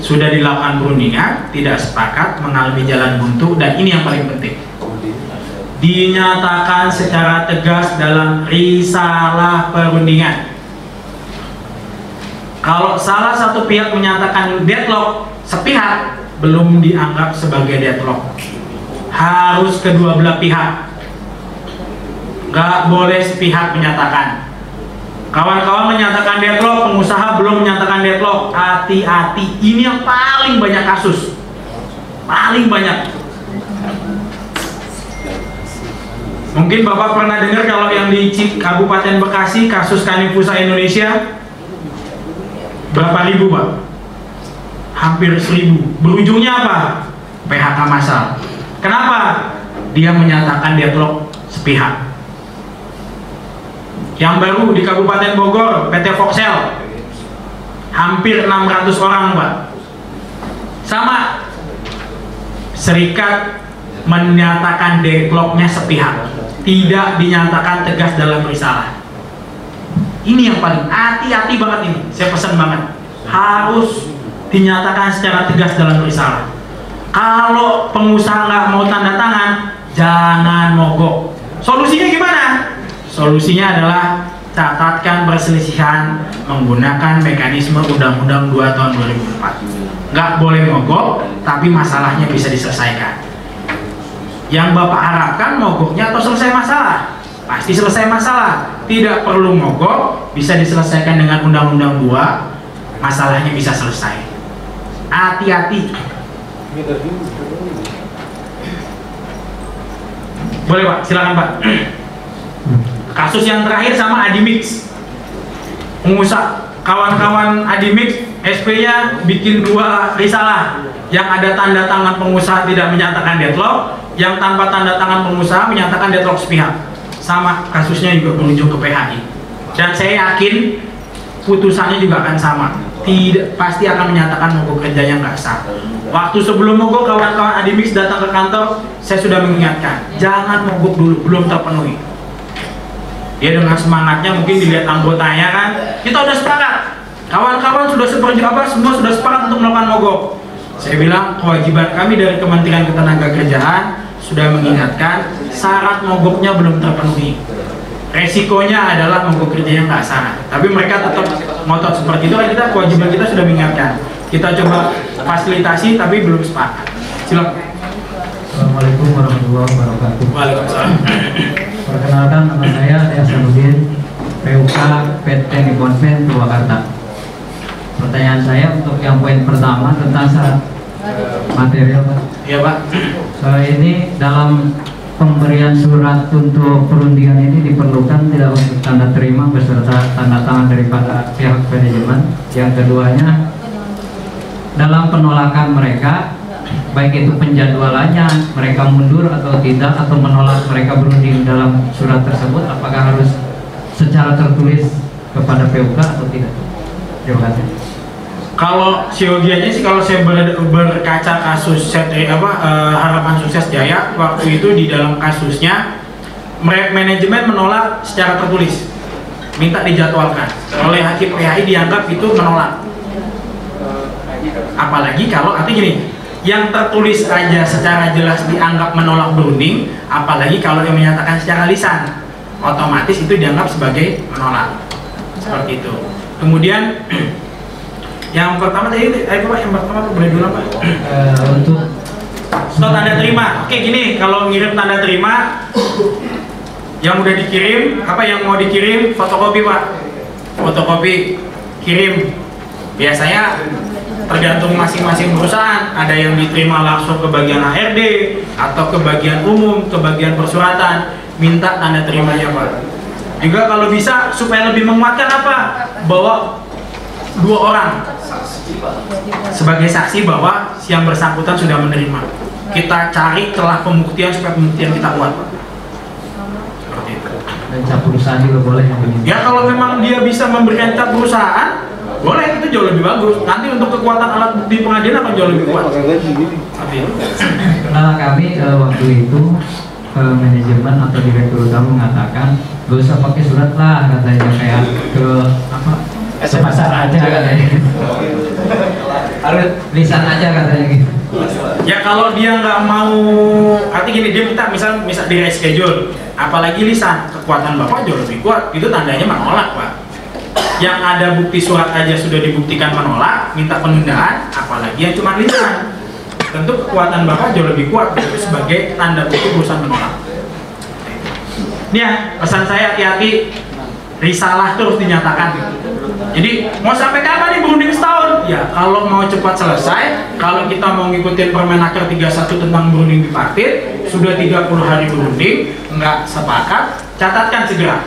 Sudah dilakukan perundingan, tidak sepakat, mengalami jalan buntu dan ini yang paling penting. Dinyatakan secara tegas dalam risalah perundingan. Kalau salah satu pihak menyatakan deadlock, sepihak belum dianggap sebagai deadlock. Harus kedua belah pihak. Gak boleh sepihak menyatakan. Kawan-kawan menyatakan deadlock, pengusaha belum menyatakan deadlock. Hati-hati, ini yang paling banyak kasus. Paling banyak. Mungkin Bapak pernah dengar kalau yang di Kabupaten Bekasi kasus Kanifusa Indonesia berapa ribu Pak? Hampir seribu. Berujungnya apa? PHK massal. Kenapa? Dia menyatakan deadlock sepihak. Yang baru di Kabupaten Bogor, PT Foxel, hampir 600 orang, Pak. Sama, serikat menyatakan deadlocknya sepihak, tidak dinyatakan tegas dalam risalah. Ini yang paling hati-hati banget ini, saya pesan banget, harus dinyatakan secara tegas dalam risalah. Kalau pengusaha nggak mau tanda tangan, jangan mogok. Solusinya gimana? Solusinya adalah catatkan perselisihan menggunakan mekanisme Undang-Undang 2 tahun 2004. Nggak boleh mogok, tapi masalahnya bisa diselesaikan. Yang Bapak harapkan mogoknya atau selesai masalah? Pasti selesai masalah. Tidak perlu mogok, bisa diselesaikan dengan Undang-Undang 2, masalahnya bisa selesai. Hati-hati. Boleh Pak, silakan Pak. Kasus yang terakhir sama Adimix. Pengusaha kawan-kawan Adimix SP-nya bikin dua risalah yang ada tanda tangan pengusaha tidak menyatakan deadlock, yang tanpa tanda tangan pengusaha menyatakan deadlock sepihak. Sama kasusnya juga berujung ke PHI. Dan saya yakin putusannya juga akan sama. Tidak pasti akan menyatakan mogok kerja yang nggak sah. Waktu sebelum mogok kawan-kawan Adimix datang ke kantor, saya sudah mengingatkan, jangan mogok dulu, belum terpenuhi. Dia dengan semangatnya mungkin dilihat anggotanya kan, kita udah sepakat. Kawan-kawan sudah seperti apa, semua sudah sepakat untuk melakukan mogok. Saya bilang kewajiban kami dari Kementerian Ketenagakerjaan sudah mengingatkan syarat mogoknya belum terpenuhi resikonya adalah mogok kerja yang nggak sah. Tapi mereka tetap ngotot seperti itu kan kita kewajiban kita sudah mengingatkan. Kita coba fasilitasi tapi belum sepakat. Silakan. Assalamualaikum warahmatullahi wabarakatuh. Waalaikumsalam. Perkenalkan nama saya Ade Hasanuddin, PUK PT Nippon Pen Purwakarta. Pertanyaan saya untuk yang poin pertama tentang syarat material Pak. Iya Pak. Soal ini dalam pemberian surat untuk perundingan ini diperlukan tidak untuk tanda terima beserta tanda tangan daripada pihak manajemen. Yang keduanya dalam penolakan mereka baik itu penjadwalannya mereka mundur atau tidak atau menolak mereka berunding dalam surat tersebut apakah harus secara tertulis kepada PUK atau tidak? Kasih. Kalau siogianya sih kalau saya ber- berkaca kasus set eh, apa eh, harapan sukses jaya waktu itu di dalam kasusnya manajemen menolak secara tertulis minta dijadwalkan oleh hakim PHI dianggap itu menolak apalagi kalau artinya gini yang tertulis aja secara jelas dianggap menolak berunding apalagi kalau yang menyatakan secara lisan otomatis itu dianggap sebagai menolak seperti itu kemudian [CLEARS THROAT] yang pertama tadi eh Pak, yang pertama boleh dulu Pak Eh, untuk Stop tanda terima. Oke gini, kalau ngirim tanda terima yang udah dikirim, apa yang mau dikirim fotokopi Pak. Fotokopi kirim. Biasanya tergantung masing-masing perusahaan, ada yang diterima langsung ke bagian HRD atau ke bagian umum, ke bagian persuratan, minta tanda terimanya Pak. Juga kalau bisa supaya lebih menguatkan apa? Bawa dua orang sebagai saksi bahwa yang bersangkutan sudah menerima. Kita cari celah pembuktian supaya pembuktian kita kuat. Pak. Seperti itu. dan cap perusahaan juga boleh. Ya kalau memang dia bisa memberikan cap perusahaan, boleh itu jauh lebih bagus. Nanti untuk kekuatan alat bukti pengadilan akan jauh lebih kuat. Nah kami eh, waktu itu ke manajemen atau direktur utama mengatakan gak usah pakai surat lah katanya kayak ke apa ke pasar aja katanya harus lisan aja katanya gitu Ya kalau dia nggak mau, arti gini dia minta misal misal di reschedule, apalagi lisan kekuatan bapak jauh lebih kuat, itu tandanya menolak pak. Yang ada bukti surat aja sudah dibuktikan menolak, minta penundaan, apalagi yang cuma lisan. Tentu kekuatan bapak jauh lebih kuat itu sebagai tanda bukti perusahaan menolak. Ini ya pesan saya hati-hati, risalah terus dinyatakan. Jadi mau sampai kapan nih berunding setahun? Ya kalau mau cepat selesai, kalau kita mau ngikutin Permenaker 31 tentang berunding bipartit, sudah 30 hari berunding, nggak sepakat, catatkan segera.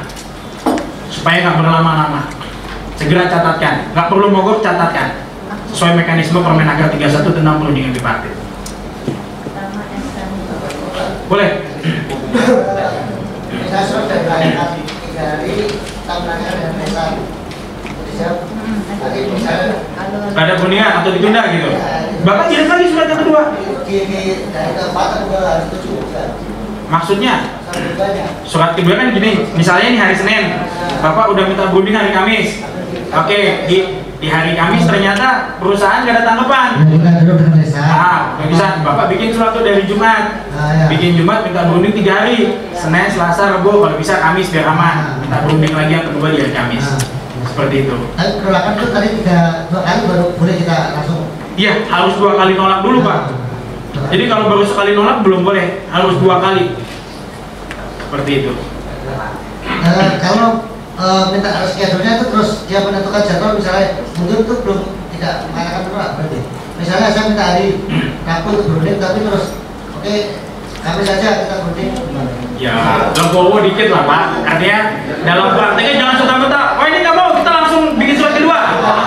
Supaya nggak berlama-lama. Segera catatkan, nggak perlu mogok catatkan. Sesuai mekanisme Permenaker 31 tentang perundingan bipartit. Boleh? Saya sudah dari. Jadi saya tadi misalnya Nggak ada perundingan atau ditunda gitu. Bapak kirim lagi surat yang kedua. di dari keempat juga harus tujuh kan. Maksudnya surat kedua kan gini, misalnya ini hari Senin, Bapak udah minta berunding hari Kamis. Oke, di di hari Kamis ternyata perusahaan gak ada tanggapan. Bukan dulu dengan desa. Ah, bisa. Bapak bikin surat tuh dari Jumat. Nah, ya. Bikin Jumat minta berunding tiga hari, Senin, Selasa, Rabu, kalau bisa Kamis biar aman. Minta berunding lagi yang kedua di hari Kamis. Seperti itu. Tapi penolakan itu tadi tiga dua kali baru boleh kita langsung. Iya, harus dua kali nolak dulu Pak. Jadi kalau baru sekali nolak belum boleh, harus dua kali. Seperti itu. Eh, kalau eh, minta schedule-nya itu terus dia menentukan jadwal misalnya mungkin itu belum tidak mengatakan menolak berarti. Misalnya saya minta hari Rabu untuk berunding tapi terus oke kami saja kita berunding. Ya, legowo dikit lah Pak. Artinya dalam prakteknya jangan serta-merta. Oh ini nggak mau, kita langsung bikin surat kedua.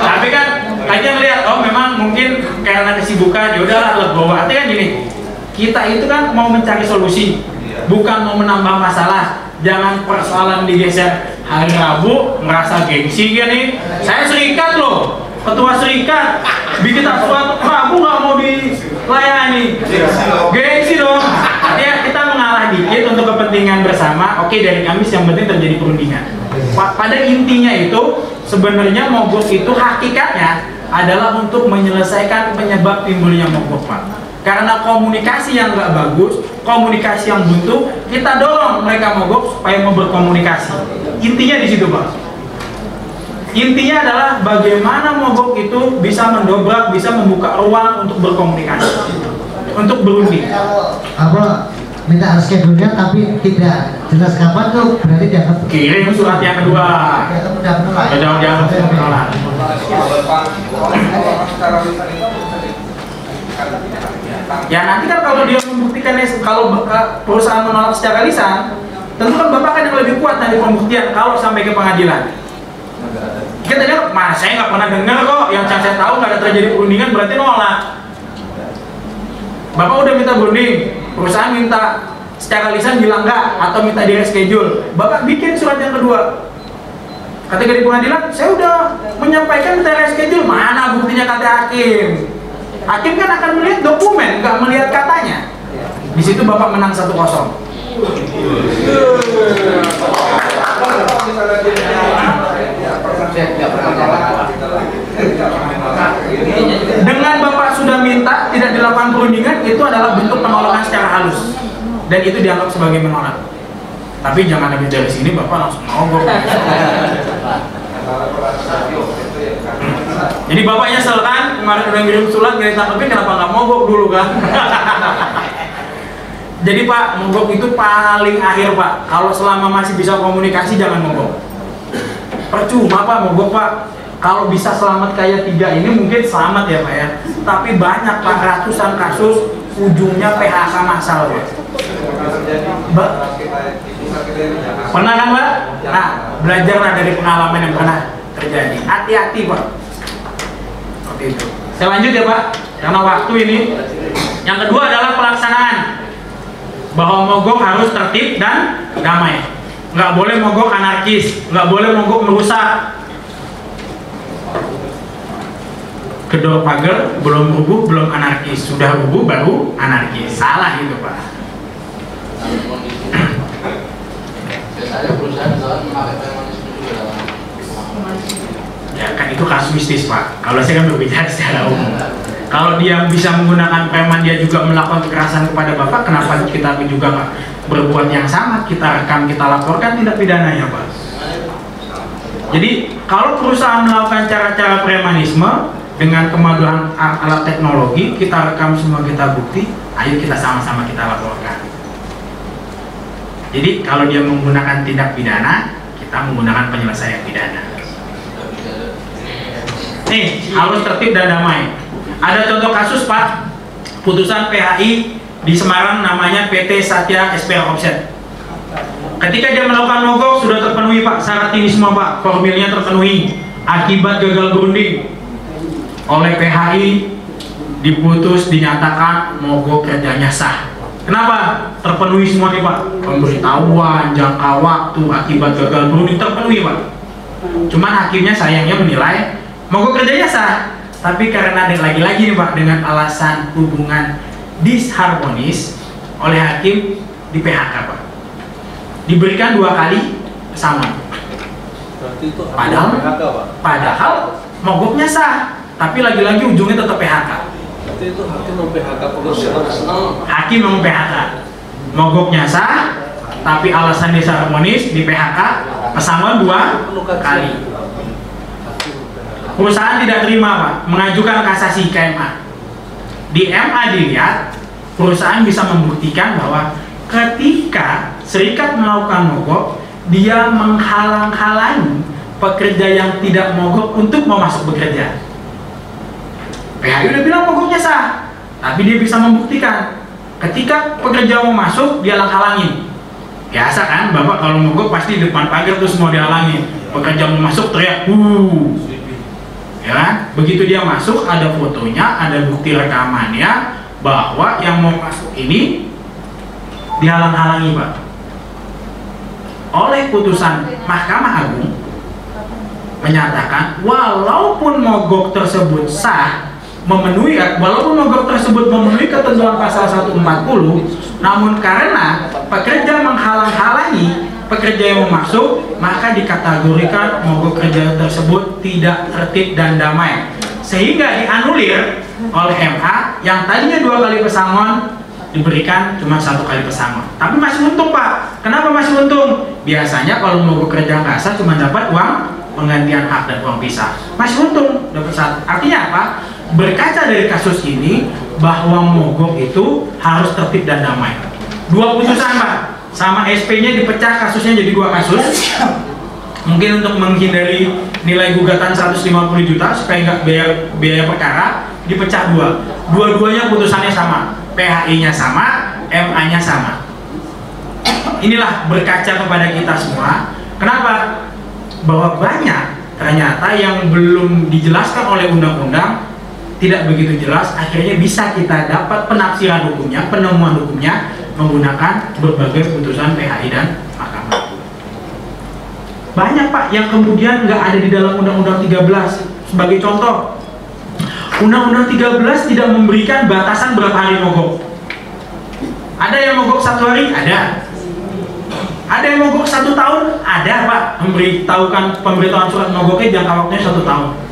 Tapi kan aja ngeliat, oh karena kesibukan, yaudahlah legowo. Artinya kan gini, kita itu kan mau mencari solusi, bukan mau menambah masalah. Jangan persoalan digeser. Hari Rabu merasa gengsi nih saya serikat loh ketua serikat. Bikin suatu Rabu nggak mau dilayani. Gengsi dong artinya kita mengalah dikit untuk kepentingan bersama. Oke dari Kamis yang penting terjadi perundingan. Pa- pada intinya itu sebenarnya mogok itu hakikatnya adalah untuk menyelesaikan penyebab timbulnya mogok pak karena komunikasi yang nggak bagus komunikasi yang buntu kita dorong mereka mogok supaya mau berkomunikasi. Intinya di situ pak. Intinya adalah bagaimana mogok itu bisa mendobrak bisa membuka ruang untuk berkomunikasi untuk berunding. Apa minta reschedule-nya tapi tidak jelas kapan tuh berarti dianggap kirim surat yang kedua dianggap udah menolak. Udah dianggap menolak. Ya nanti kan kalau dia membuktikan kalau eh, perusahaan menolak secara lisan, tentu kan bapak kan yang lebih kuat dari pembuktian kalau sampai ke pengadilan. Kita dengar, mas saya nggak pernah dengar kok yang saya tahu nggak ada terjadi perundingan berarti nolak. Bapak udah minta berunding, perusahaan minta secara lisan bilang nggak atau minta di reschedule. Bapak bikin surat yang kedua. Ketika di pengadilan, saya udah menyampaikan minta reschedule. Mana buktinya kata hakim? Hakim kan akan melihat dokumen, nggak melihat katanya. Di situ bapak menang 1-0. Dengan bapak sudah minta tidak dilakukan perundingan itu adalah bentuk penolakan secara halus dan itu dianggap sebagai menolak. Tapi jangan habis dari sini bapak langsung mogok. Jadi bapaknya nyesel kan kemarin udah ngirim surat ngirim tapi kenapa nggak mogok dulu kan? [LAUGHS] Jadi Pak, mogok itu paling akhir Pak. Kalau selama masih bisa komunikasi jangan mogok. Percuma Pak mogok Pak. Kalau bisa selamat kayak tiga ini mungkin selamat ya Pak ya. Tapi banyak Pak ratusan kasus ujungnya PHK massal Pak. Mbak, pernah kan Mbak? Nah, belajarlah dari pengalaman yang pernah terjadi. Hati-hati Pak. Oke itu. Saya lanjut ya Pak, karena waktu ini. Yang kedua adalah pelaksanaan bahwa mogok harus tertib dan damai. Nggak boleh mogok anarkis, nggak boleh mogok merusak. Kedua pagar belum rubuh, belum anarkis. Sudah rubuh baru anarkis. Salah itu Pak. Ya kan itu kasuistis Pak. Kalau saya kan berbicara [LAUGHS] secara umum. Kalau dia bisa menggunakan preman dia juga melakukan kekerasan kepada bapak, kenapa kita juga Pak berbuat yang sama? Kita rekam, kita laporkan tidak pidananya Pak. Jadi kalau perusahaan melakukan cara-cara premanisme dengan kemajuan alat teknologi, kita rekam semua kita bukti, ayo kita sama-sama kita laporkan. Jadi kalau dia menggunakan tindak pidana, kita menggunakan penyelesaian pidana. Nih, harus tertib dan damai. Ada contoh kasus Pak, putusan PHI di Semarang namanya PT Satya SPL Offset. Ketika dia melakukan mogok sudah terpenuhi Pak syarat ini semua Pak, formilnya terpenuhi. Akibat gagal berunding oleh PHI diputus dinyatakan mogok kerjanya sah. Kenapa? Terpenuhi semua nih Pak. Pemberitahuan, jangka waktu, akibat gagal berunding terpenuhi Pak. Cuman hakimnya sayangnya menilai mogok kerjanya sah, tapi karena ada lagi-lagi nih Pak dengan alasan hubungan disharmonis oleh hakim di PHK Pak. Diberikan dua kali pesangon. Padahal, padahal mogoknya sah, tapi lagi-lagi ujungnya tetap PHK. Berarti itu hakim mem-PHK profesional. Hakim yang PHK. Mogoknya sah, tapi alasan disharmonis di PHK pesangon dua kali. Perusahaan tidak terima Pak, mengajukan kasasi ke MA. Di MA dilihat, perusahaan bisa membuktikan bahwa ketika serikat melakukan mogok, dia menghalang-halangi pekerja yang tidak mogok untuk mau masuk bekerja. PHI udah bilang mogoknya sah, tapi dia bisa membuktikan ketika pekerja mau masuk dia halang-halangin. Biasa kan, bapak kalau mogok pasti depan pagar terus mau dihalangi. Pekerja mau masuk teriak, "Wuh." Ya kan? Begitu dia masuk ada fotonya, ada bukti rekamannya bahwa yang mau masuk ini dihalang-halangi, Pak. oleh putusan Mahkamah Agung menyatakan walaupun mogok tersebut sah memenuhi walaupun mogok tersebut memenuhi ketentuan pasal 140 namun karena pekerja menghalang-halangi pekerja yang masuk maka dikategorikan mogok kerja tersebut tidak tertib dan damai. Sehingga dianulir oleh MA yang tadinya dua kali pesangon diberikan cuma satu kali pesangon. Tapi masih untung pak. Kenapa masih untung? Biasanya kalau mogok kerja nggak sah cuma dapat uang penggantian hak dan uang pisah. Masih untung dapat satu. Artinya apa berkaca dari kasus ini bahwa mogok itu harus tertib dan damai. Dua putusan pak. Sama SP nya dipecah kasusnya jadi dua kasus. Mungkin untuk menghindari nilai gugatan 150 juta supaya nggak biaya, biaya perkara dipecah dua. Dua-duanya putusannya sama. PHI nya sama MA nya sama. Inilah berkaca kepada kita semua. Kenapa? Bahwa banyak ternyata yang belum dijelaskan oleh undang-undang tidak begitu jelas akhirnya bisa kita dapat penafsiran hukumnya penemuan hukumnya menggunakan berbagai putusan PHI dan Mahkamah banyak pak yang kemudian nggak ada di dalam Undang-Undang 13 sebagai contoh Undang-Undang 13 tidak memberikan batasan berapa hari mogok. Ada yang mogok satu hari? ada. Ada yang mogok satu tahun? ada pak. Memberitahukan pemberitahuan surat mogoknya jangka waktunya satu tahun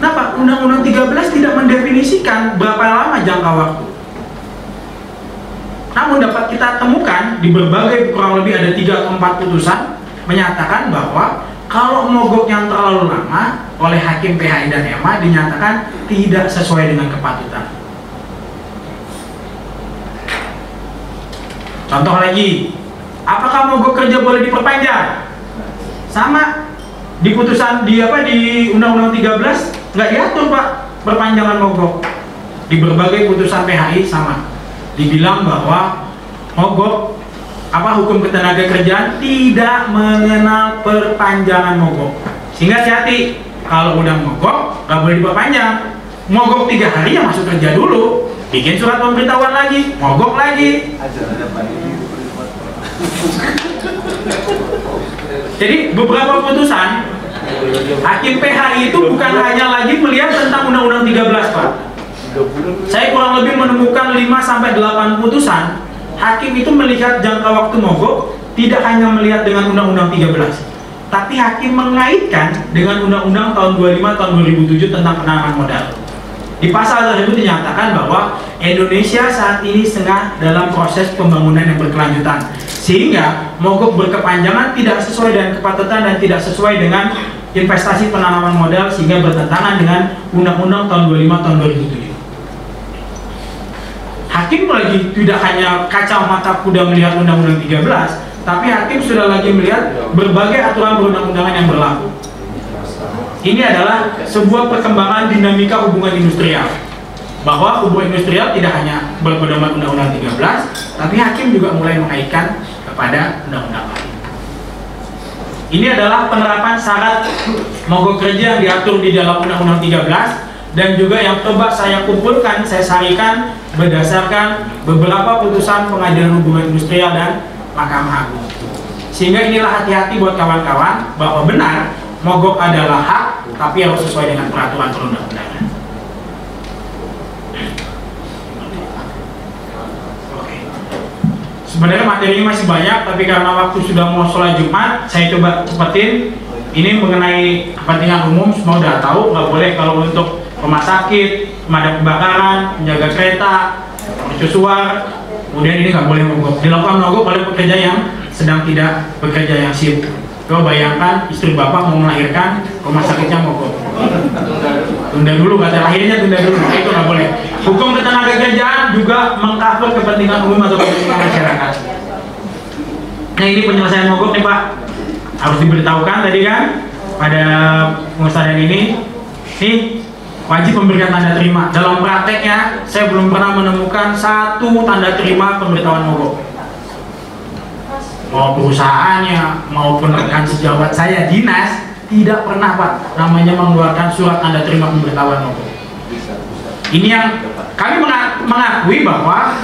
Kenapa? Undang-Undang 13 tidak mendefinisikan berapa lama jangka waktu. Namun dapat kita temukan di berbagai kurang lebih ada 3 atau 4 putusan menyatakan bahwa kalau mogok yang terlalu lama oleh hakim PHI dan EMA dinyatakan tidak sesuai dengan kepatutan. Contoh lagi, apakah mogok kerja boleh diperpanjang? Sama di putusan di apa di Undang-Undang 13 nggak diatur pak. Perpanjangan mogok. Di berbagai putusan PHI sama. Dibilang bahwa mogok apa hukum ketenaga kerjaan tidak mengenal perpanjangan mogok. Sehingga hati-hati kalau udah mogok nggak boleh diperpanjang. Mogok tiga hari ya masuk kerja dulu. Bikin surat pemberitahuan lagi mogok lagi. Jadi beberapa putusan Hakim PHI itu bukan hanya lagi melihat tentang Undang-Undang 13, Pak. Saya kurang lebih menemukan 5 sampai 8 putusan. Hakim itu melihat jangka waktu mogok tidak hanya melihat dengan Undang-Undang 13, tapi hakim mengaitkan dengan Undang-Undang tahun 25 tahun 2007 tentang penanaman modal. Di pasal tersebut dinyatakan bahwa Indonesia saat ini setengah dalam proses pembangunan yang berkelanjutan sehingga mogok berkepanjangan tidak sesuai dengan kepatutan dan tidak sesuai dengan investasi penanaman modal sehingga bertentangan dengan Undang-Undang tahun 25 tahun 2007. Hakim lagi tidak hanya kacamata kuda melihat Undang-Undang 13, tapi hakim sudah lagi melihat berbagai aturan perundang-undangan yang berlaku. Ini adalah sebuah perkembangan dinamika hubungan industrial. Bahwa hubungan industrial tidak hanya berpedoman Undang-Undang 13, tapi hakim juga mulai mengaitkan kepada undang-undang lain. Ini adalah penerapan syarat mogok kerja yang diatur di dalam Undang-Undang 13 dan juga yang coba saya kumpulkan, saya sarikan berdasarkan beberapa putusan pengadilan hubungan industrial dan Mahkamah Agung. Sehingga inilah hati-hati buat kawan-kawan bahwa benar mogok adalah hak tapi harus sesuai dengan peraturan perundang-undangan. Sebenarnya materinya masih banyak tapi karena waktu sudah mau sholat Jumat saya coba cepetin. Ini mengenai kepentingan umum semua udah tahu nggak boleh kalau untuk rumah sakit pemadam kebakaran menjaga kereta mercusuar kemudian ini nggak boleh mogok. Dilakukan mogok oleh pekerja yang sedang tidak bekerja yang sibuk coba bayangkan istri bapak mau melahirkan rumah sakitnya mogok. Tunda dulu kata lahirnya tunda dulu. Nah, itu nggak boleh. Hukum ketenaga kerjaan juga mengcover kepentingan umum atau kepentingan masyarakat. Nah ini penyelesaian mogok nih pak. Harus diberitahukan tadi kan pada pengusahaan ini. Nih wajib memberikan tanda terima. Dalam prakteknya saya belum pernah menemukan satu tanda terima pemberitahuan mogok mau perusahaannya maupun rekan sejawat. Saya dinas tidak pernah Pak namanya mengeluarkan surat tanda terima pemberitahuan mogok. Ini yang kami mengakui bahwa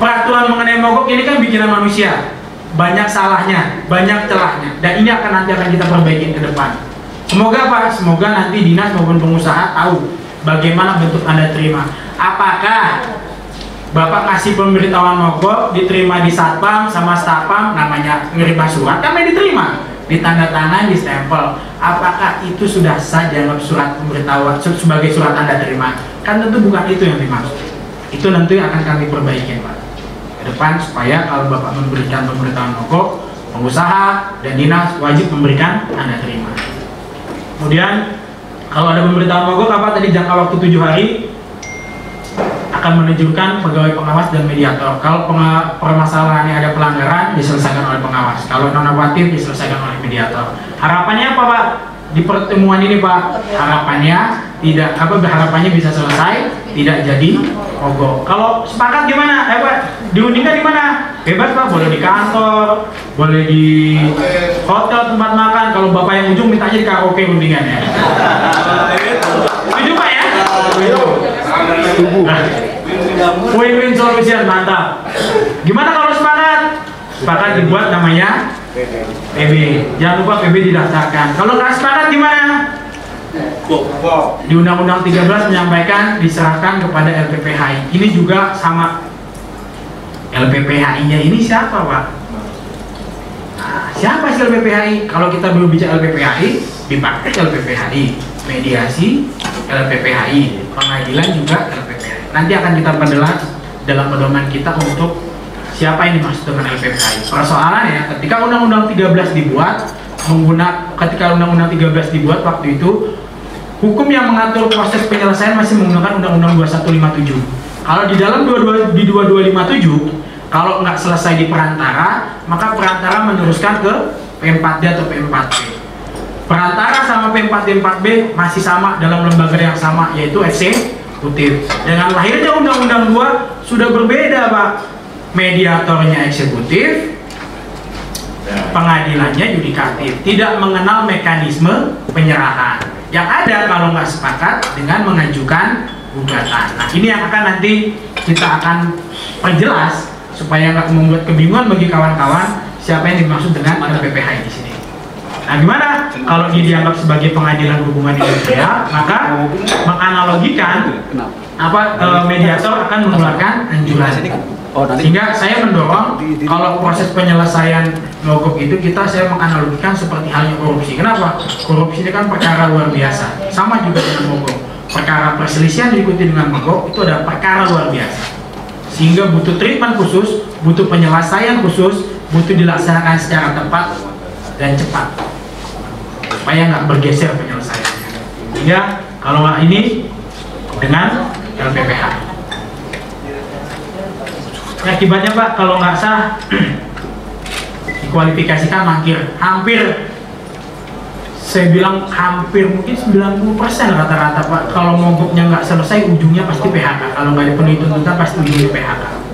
peraturan mengenai mogok ini kan bikinan manusia. Banyak salahnya, banyak celahnya. Dan ini akan nanti akan kita perbaiki ke depan. Semoga Pak, semoga nanti dinas maupun pengusaha tahu bagaimana bentuk Anda terima. Apakah Bapak kasih pemberitahuan mogok diterima di satpam sama stafpam namanya nerima surat kami diterima. Ditanda tangan di stempel apakah itu sudah sah dianggap surat pemberitahuan se- sebagai surat anda terima? Kan tentu bukan itu yang dimaksud. Itu nanti akan kami perbaiki Pak. Ke depan supaya kalau Bapak memberikan pemberitahuan mogok pengusaha dan dinas wajib memberikan anda terima. Kemudian kalau ada pemberitahuan mogok apa tadi jangka waktu tujuh hari akan menunjukkan pegawai pengawas dan mediator. Kalau permasalahannya ada pelanggaran diselesaikan oleh pengawas. Kalau non normatif diselesaikan oleh mediator. Harapannya apa Pak? Di pertemuan ini Pak, harapannya tidak apa harapannya bisa selesai, tidak jadi mogok. Kalau sepakat gimana? Eh Pak, diundingkan di mana? Bebas Pak, boleh di kantor, boleh di hotel tempat makan. Kalau Bapak yang ujung mintanya di karaoke undingannya. Setuju Pak ya? Nah, Win-win solution mantap. Gimana kalau sepakat? Sepakat dibuat namanya PB. Jangan lupa PB didaftarkan. Kalau nggak sepakat gimana? Di Undang-Undang 13 menyampaikan diserahkan kepada LPPHI. Ini juga sama LPPHI-nya ini siapa, Pak? Nah, siapa sih LPPHI? Kalau kita belum bicara LPPHI, dipakai LPPHI, mediasi LPPHI, pengadilan juga LPPHI. Nanti akan kita perjelas dalam pedoman kita untuk siapa yang dimaksud dengan LPPHI. Persoalannya ketika Undang-Undang 13 dibuat, menggunakan ketika Undang-Undang 13 dibuat waktu itu hukum yang mengatur proses penyelesaian masih menggunakan Undang-Undang 2157. Kalau di dalam 22 di 2257 kalau nggak selesai di perantara, maka perantara meneruskan ke P4D atau P4P. Perantara sama P4D 4B masih sama dalam lembaga yang sama yaitu eksekutif. Dengan lahirnya Undang-Undang 2 sudah berbeda, Pak. Mediatornya eksekutif, pengadilannya yudikatif, tidak mengenal mekanisme penyerahan. Yang ada kalau nggak sepakat dengan mengajukan gugatan. Nah, ini yang akan nanti kita akan perjelas supaya nggak membuat kebingungan bagi kawan-kawan siapa yang dimaksud dengan LPPH di sini. Nah, gimana kalau ini dianggap sebagai pengadilan hubungan industrial, maka menganalogikan apa eh, mediator akan mengeluarkan anjuran. Sehingga saya mendorong kalau proses penyelesaian mogok itu kita saya menganalogikan seperti halnya korupsi. Kenapa? Korupsi ini kan perkara luar biasa. Sama juga dengan mogok. Perkara perselisihan diikuti dengan mogok itu ada perkara luar biasa. Sehingga butuh treatment khusus, butuh penyelesaian khusus, butuh dilaksanakan secara tepat dan cepat. Supaya nggak bergeser penyelesaiannya. Sehingga kalau ini dengan LPPH. Akibatnya Pak, kalau nggak sah [CLEARS THROAT] dikualifikasikan mangkir. Hampir saya bilang hampir mungkin 90% rata-rata Pak. Kalau mogoknya nggak selesai, ujungnya pasti PHK. Kalau nggak dipenuhi tuntutan, pasti ujungnya PHK.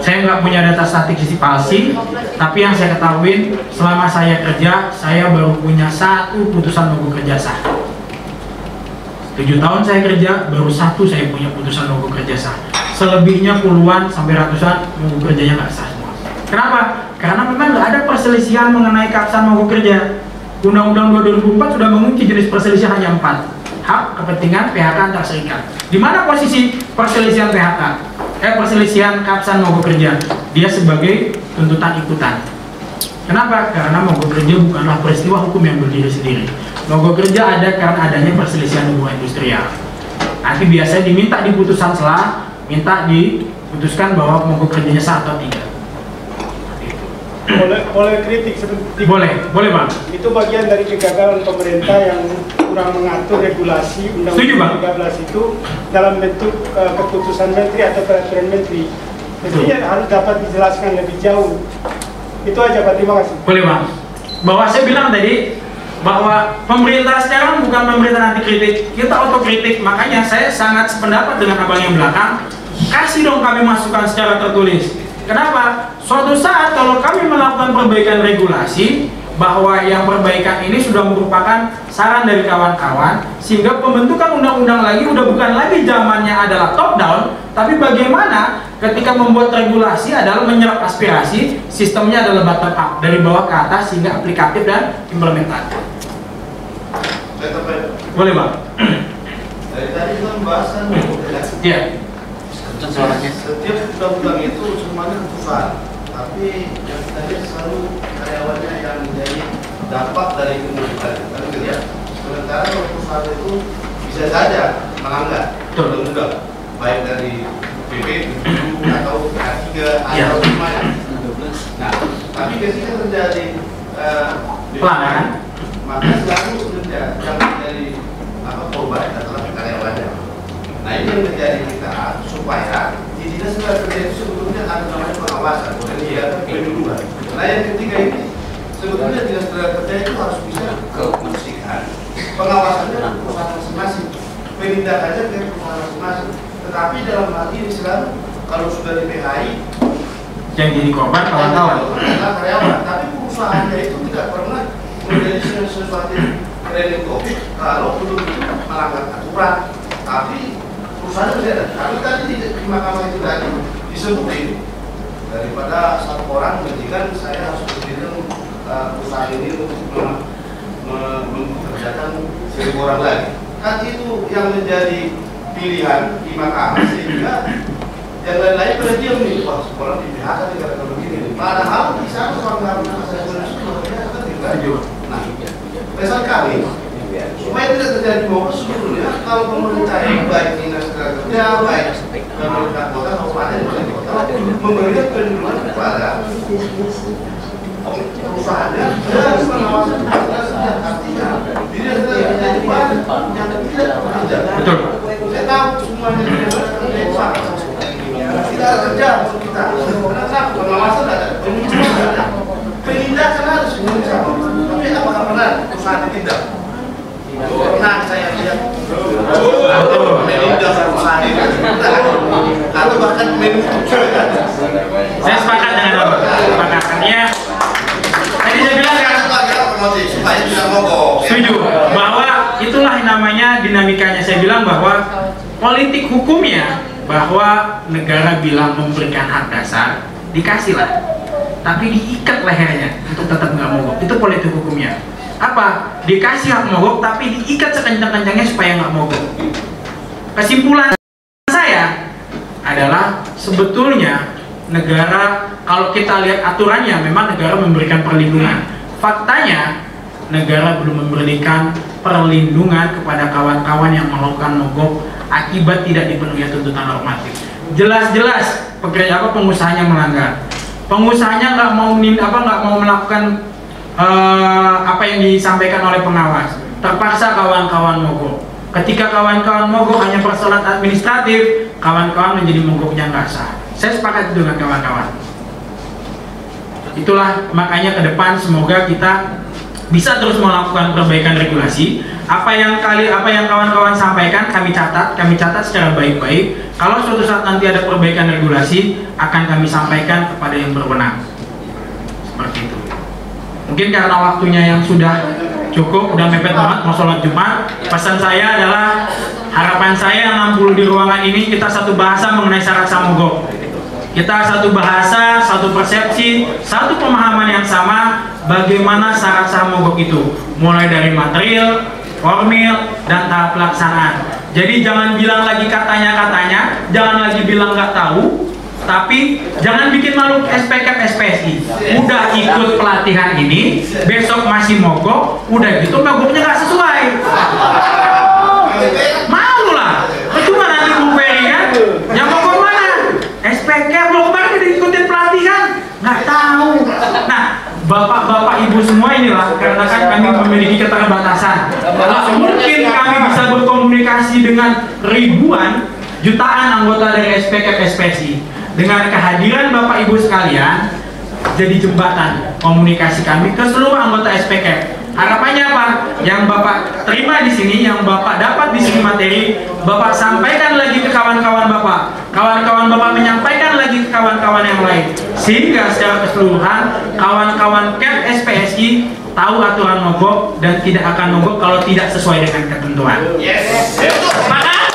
Saya nggak punya data statistik palsi, tapi yang saya ketahui selama saya kerja, saya baru punya satu putusan mogok kerja sah. Tujuh tahun saya kerja, baru satu saya punya putusan mogok kerja sah. Selebihnya puluhan sampai ratusan mogok kerjanya nggak sah. Kenapa? Karena memang nggak ada perselisihan mengenai keabsahan mogok kerja. Undang-Undang 2004 sudah mengunci jenis perselisihan hanya empat. Hak, kepentingan, PHK antar serikat. Di mana posisi perselisihan PHK? Eh, perselisihan keabsahan mogok kerja. Dia sebagai tuntutan ikutan. Kenapa? Karena mogok kerja bukanlah peristiwa hukum yang berdiri sendiri. Mogok kerja ada karena adanya perselisihan hubungan industrial. Nanti biasanya diminta di putusan selah, minta diputuskan bahwa mogok kerjanya sah atau tidak. boleh boleh kritik seperti Boleh, boleh bang. itu bagian dari kegagalan pemerintah yang kurang mengatur regulasi. Undang-Undang 13 itu dalam bentuk eh, keputusan menteri atau peraturan menteri. Jadi ya harus dapat dijelaskan lebih jauh. Itu aja Pak, terima kasih. Boleh bang. Bahwa saya bilang tadi bahwa pemerintah sekarang bukan pemerintah anti kritik, kita otokritik. Makanya saya sangat sependapat dengan abang yang belakang. Kasih dong kami masukan secara tertulis. Kenapa? Suatu saat kalau kami melakukan perbaikan regulasi, bahwa yang perbaikan ini sudah merupakan saran dari kawan-kawan sehingga pembentukan undang-undang lagi udah bukan lagi zamannya adalah top down tapi bagaimana ketika membuat regulasi adalah menyerap aspirasi, sistemnya adalah bottom up dari bawah ke atas sehingga aplikatif dan implementatif. Boleh bang? Dari tadi kan pembahasan Iya. Setiap undang-undang itu semuanya keputusan, tapi yang kita lihat selalu karyawannya yang menjadi dampak dari kemudian kan gitu ya. Sementara kalau perusahaan itu bisa saja melanggar undang-undang, baik dari PP atau K3 atau semuanya. Nah, tapi ketika terjadi eh, Pelanggaran. maka selalu kerja yang menjadi apa korban adalah karyawannya. Nah ini yang menjadi kita supaya di dinas tenaga kerja itu sebetulnya ada namanya pengawasan dan dia perlindungan. Nah yang ketiga ini sebetulnya dinas tenaga kerja itu harus bisa kefungsikan pengawasannya di perusahaan masing-masing, penindakannya ke perusahaan masing-masing. Tetapi dalam hal ini selalu kalau sudah di PHI Yang jadi korban kawan-kawan. karyawan, tapi perusahaannya itu tidak pernah menjadi sesuatu training topik kalau belum melanggar aturan. Tapi tidak ada. Tapi tadi di, di mahkamah itu tadi disebutin daripada satu orang menjadikan saya harus berdiri uh, perusahaan ini untuk mem- me- mempekerjakan seribu orang lagi. Kan itu yang menjadi pilihan di mahkamah sehingga yang lain-lain pada diam wah sekolah di PHK karena begini nih. Padahal di sana orang nggak saya kan juga. Nah, pesan kami supaya tidak terjadi mogok sebetulnya kalau pemerintah yang baik dinas kerja baik pemerintah kota kabupaten wali kota memberikan perlindungan kepada perusahaannya dan pengawasan perusahaan artinya. Tenaga kerja itu banyak yang tidak bekerja. Betul. Saya tahu semuanya itu sama tidak ada kerja untuk kita. Kenapa pengawasan ada. Penindakan ada. Penindakan harus bisa tapi apakah benar perusahaan ditindak pernah saya lihat menindak perusahaan itu atau bahkan menutup Saya sepakat dengan Bapak. Sepakat. Artinya tadi saya bilang kan supaya tidak mogok setuju bahwa itulah namanya dinamikanya. Saya bilang bahwa politik hukumnya bahwa negara bilang memberikan hak dasar dikasihlah tapi diikat lehernya untuk tetap nggak mogok itu politik hukumnya apa dikasih hak mogok tapi diikat sekencang-kencangnya supaya nggak mogok kesimpulan saya adalah sebetulnya negara kalau kita lihat aturannya memang negara memberikan perlindungan faktanya negara belum memberikan perlindungan kepada kawan-kawan yang melakukan mogok akibat tidak dipenuhi tuntutan normatif. Jelas-jelas pekerja apa pengusahanya melanggar. Pengusahanya nggak mau apa nggak mau melakukan eh, apa yang disampaikan oleh pengawas. Terpaksa kawan-kawan mogok. Ketika kawan-kawan mogok hanya persoalan administratif, kawan-kawan menjadi mogoknya nggak sah. Saya sepakat dengan kawan-kawan. Itulah makanya ke depan semoga kita bisa terus melakukan perbaikan regulasi. Apa yang kali apa yang kawan-kawan sampaikan kami catat, kami catat secara baik-baik. Kalau suatu saat nanti ada perbaikan regulasi, akan kami sampaikan kepada yang berwenang. Mungkin karena waktunya yang sudah cukup, udah mepet banget mau sholat Jumat. Pesan saya adalah harapan saya yang 60 di ruangan ini kita satu bahasa mengenai syarat samogok. Kita satu bahasa, satu persepsi, satu pemahaman yang sama bagaimana syarat sah mogok itu. Mulai dari material, formil, dan tahap pelaksanaan. Jadi jangan bilang lagi katanya-katanya, jangan lagi bilang nggak tahu, tapi jangan bikin malu SPK SPSI. Udah ikut pelatihan ini, besok masih mogok, udah gitu mogoknya nggak sesuai. Malu lah. Percuma nanti Bu Ferry kan, yang mogok mana? SPK belum kemarin udah ikutin pelatihan, nggak tahu. Nah, bapak-bapak ibu semua inilah karena kan kami memiliki keterbatasan. Kalau mungkin kami bisa berkomunikasi dengan ribuan jutaan anggota dari SPK SPSI dengan kehadiran bapak ibu sekalian jadi jembatan komunikasi kami ke seluruh anggota SPK. Harapannya apa? Yang Bapak terima di sini, yang Bapak dapat di sini materi, Bapak sampaikan lagi ke kawan-kawan Bapak. Kawan-kawan Bapak menyampaikan lagi ke kawan-kawan yang lain. Sehingga secara keseluruhan kawan-kawan CAP SPSI tahu aturan mogok dan tidak akan mogok kalau tidak sesuai dengan ketentuan. Yes. Sepakat?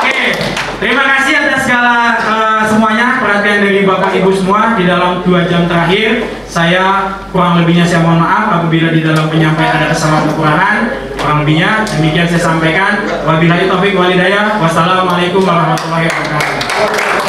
Oke. Terima kasih atas segala eh, semua perhatian dari Bapak Ibu semua di dalam dua jam terakhir. Saya kurang lebihnya saya mohon maaf apabila di dalam penyampaian ada kesalahan kekurangan. Kurang lebihnya demikian saya sampaikan. Wabillahi taufik walhidayah. Wassalamualaikum warahmatullahi wabarakatuh.